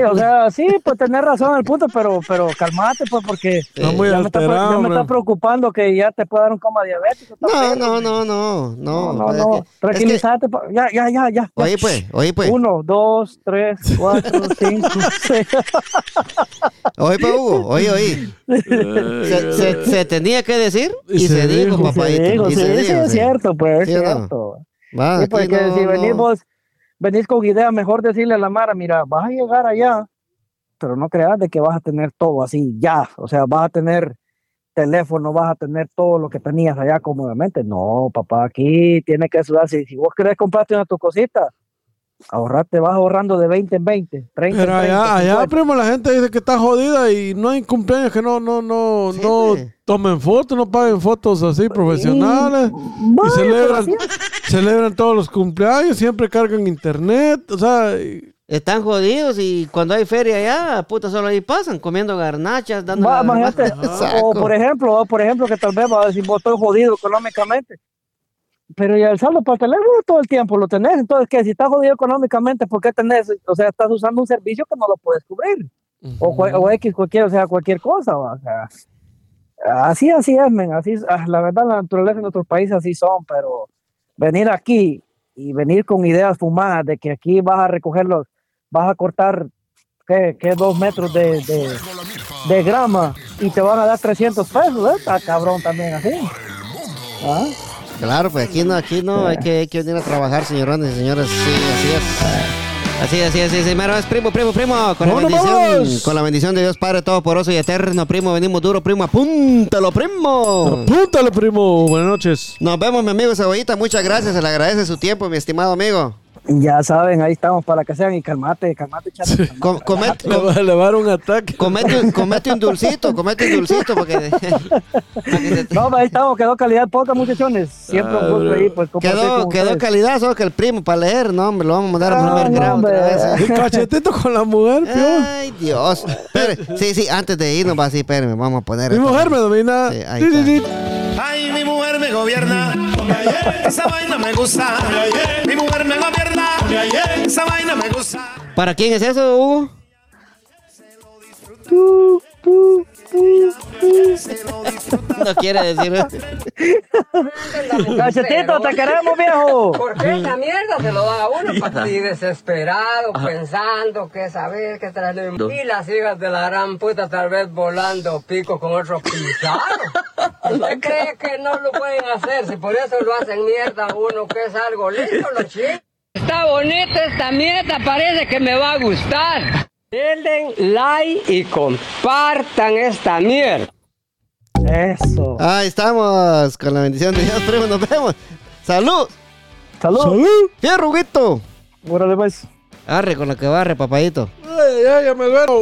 no, o sea, sí, pues tener razón el punto, pero, pero calmate, pues, porque Está muy ya, me está, alterado, ya me está preocupando que ya te puede dar un coma diabético. No, no, no, no, no. No, no, pues es no. es que- Tranquilízate. Ya, ya, ya, ya. Oye, pues, oye, pues. Uno, dos, tres, cuatro, cinco, seis. Oye, pues, Hugo, oye, oye. Se, se- se tenía que decir y, Y se, se dijo, dijo. Sí, papadito. sí, se sí, dijo, es sí. cierto, pues, es ¿Sí o no? cierto. Va, Sí, porque no- si no- venís con idea, mejor decirle a la Mara, mira, vas a llegar allá, pero no creas de que vas a tener todo así ya, o sea, vas a tener teléfono, vas a tener todo lo que tenías allá cómodamente. No, papá, aquí tiene que sudar. Si, vos querés comprarte una tu cosita, ahorrarte, vas ahorrando de 20 en 20, 30 Pero en 30, allá, allá, 50. primo, la gente dice que está jodida y no hay cumpleaños que no, no, no, Sí, no pues. tomen fotos, no paguen fotos así profesionales. Y Vaya, celebran, celebran todos los cumpleaños, siempre cargan internet, o sea, y- Están jodidos y cuando hay feria allá, puta, solo ahí pasan comiendo garnachas, dando Va, imagínate, Saco. o por ejemplo, o por ejemplo que tal vez va a decir, vos estoy jodido económicamente, pero ya el saldo para el teléfono todo el tiempo lo tenés, entonces que si estás jodido económicamente, ¿por qué tenés? O sea, estás usando un servicio que no lo puedes cubrir, o, o X cualquier, o sea, cualquier cosa, o sea, así, así es, men, así, es, ah, la verdad, la naturaleza de nuestros países así son, pero venir aquí y venir con ideas fumadas de que aquí vas a recoger los, vas a cortar, ¿qué? ¿Qué? Dos metros de, de, de grama y te van a dar 300 pesos, ¿eh? Está cabrón también así. ¿Ah? Claro, pues aquí no, aquí no, hay que, hay que venir a trabajar, señorones y señores. Sí, así es. Así, así, así, sí, mero es primo, primo, primo, con la bendición, con la bendición de Dios Padre Todopoderoso y Eterno, primo, venimos duro, primo, apúntalo, primo. apúntale, primo. Buenas noches. Nos vemos, mi amigo Cebollita, muchas gracias, se le agradece su tiempo, mi estimado amigo. Ya saben, ahí estamos para que sean y calmate, calmate, chato. calmate. Com- Le va a elevar un ataque. comete, un- comete un dulcito, comete un dulcito, porque... para que se- No, ahí estamos, quedó calidad poca, muchachones. Siempre un gusto ahí, pues, Quedó, quedó calidad, solo que el primo para leer, no, hombre, lo vamos a mandar a Ah, primer no, grado otra hombre. vez. ¿eh? Cachetito con la mujer, pio. Ay, Dios. Espere, sí, sí, antes de irnos, va así, espérenme, vamos a poner. Mi esto. mujer me domina. Sí, ahí está. di. Ay, mi mujer me gobierna. Esa vaina me gusta. Mi mujer me gobierna. Esa vaina me gusta. ¿Para quién es eso, Hugo? No quiere decir. Cachetito, te queremos, viejo. ¿Por qué esa mierda se lo da a uno para así desesperado, pensando que saber que traer y las hijas de la gran puta tal vez volando pico con otro pisado? ¿Usted cree que no lo pueden hacer? Si por eso lo hacen mierda a uno que es algo lindo, los chicos. Está bonita esta mierda, parece que me va a gustar. Denle like y compartan esta mierda. Eso. Ahí estamos, con la bendición de Dios, primo, nos vemos. ¡Salud! Salud. ¡Fierro, Huguito! Órale, pues. Arre con lo que barre, papadito. Ay, ay, ya me.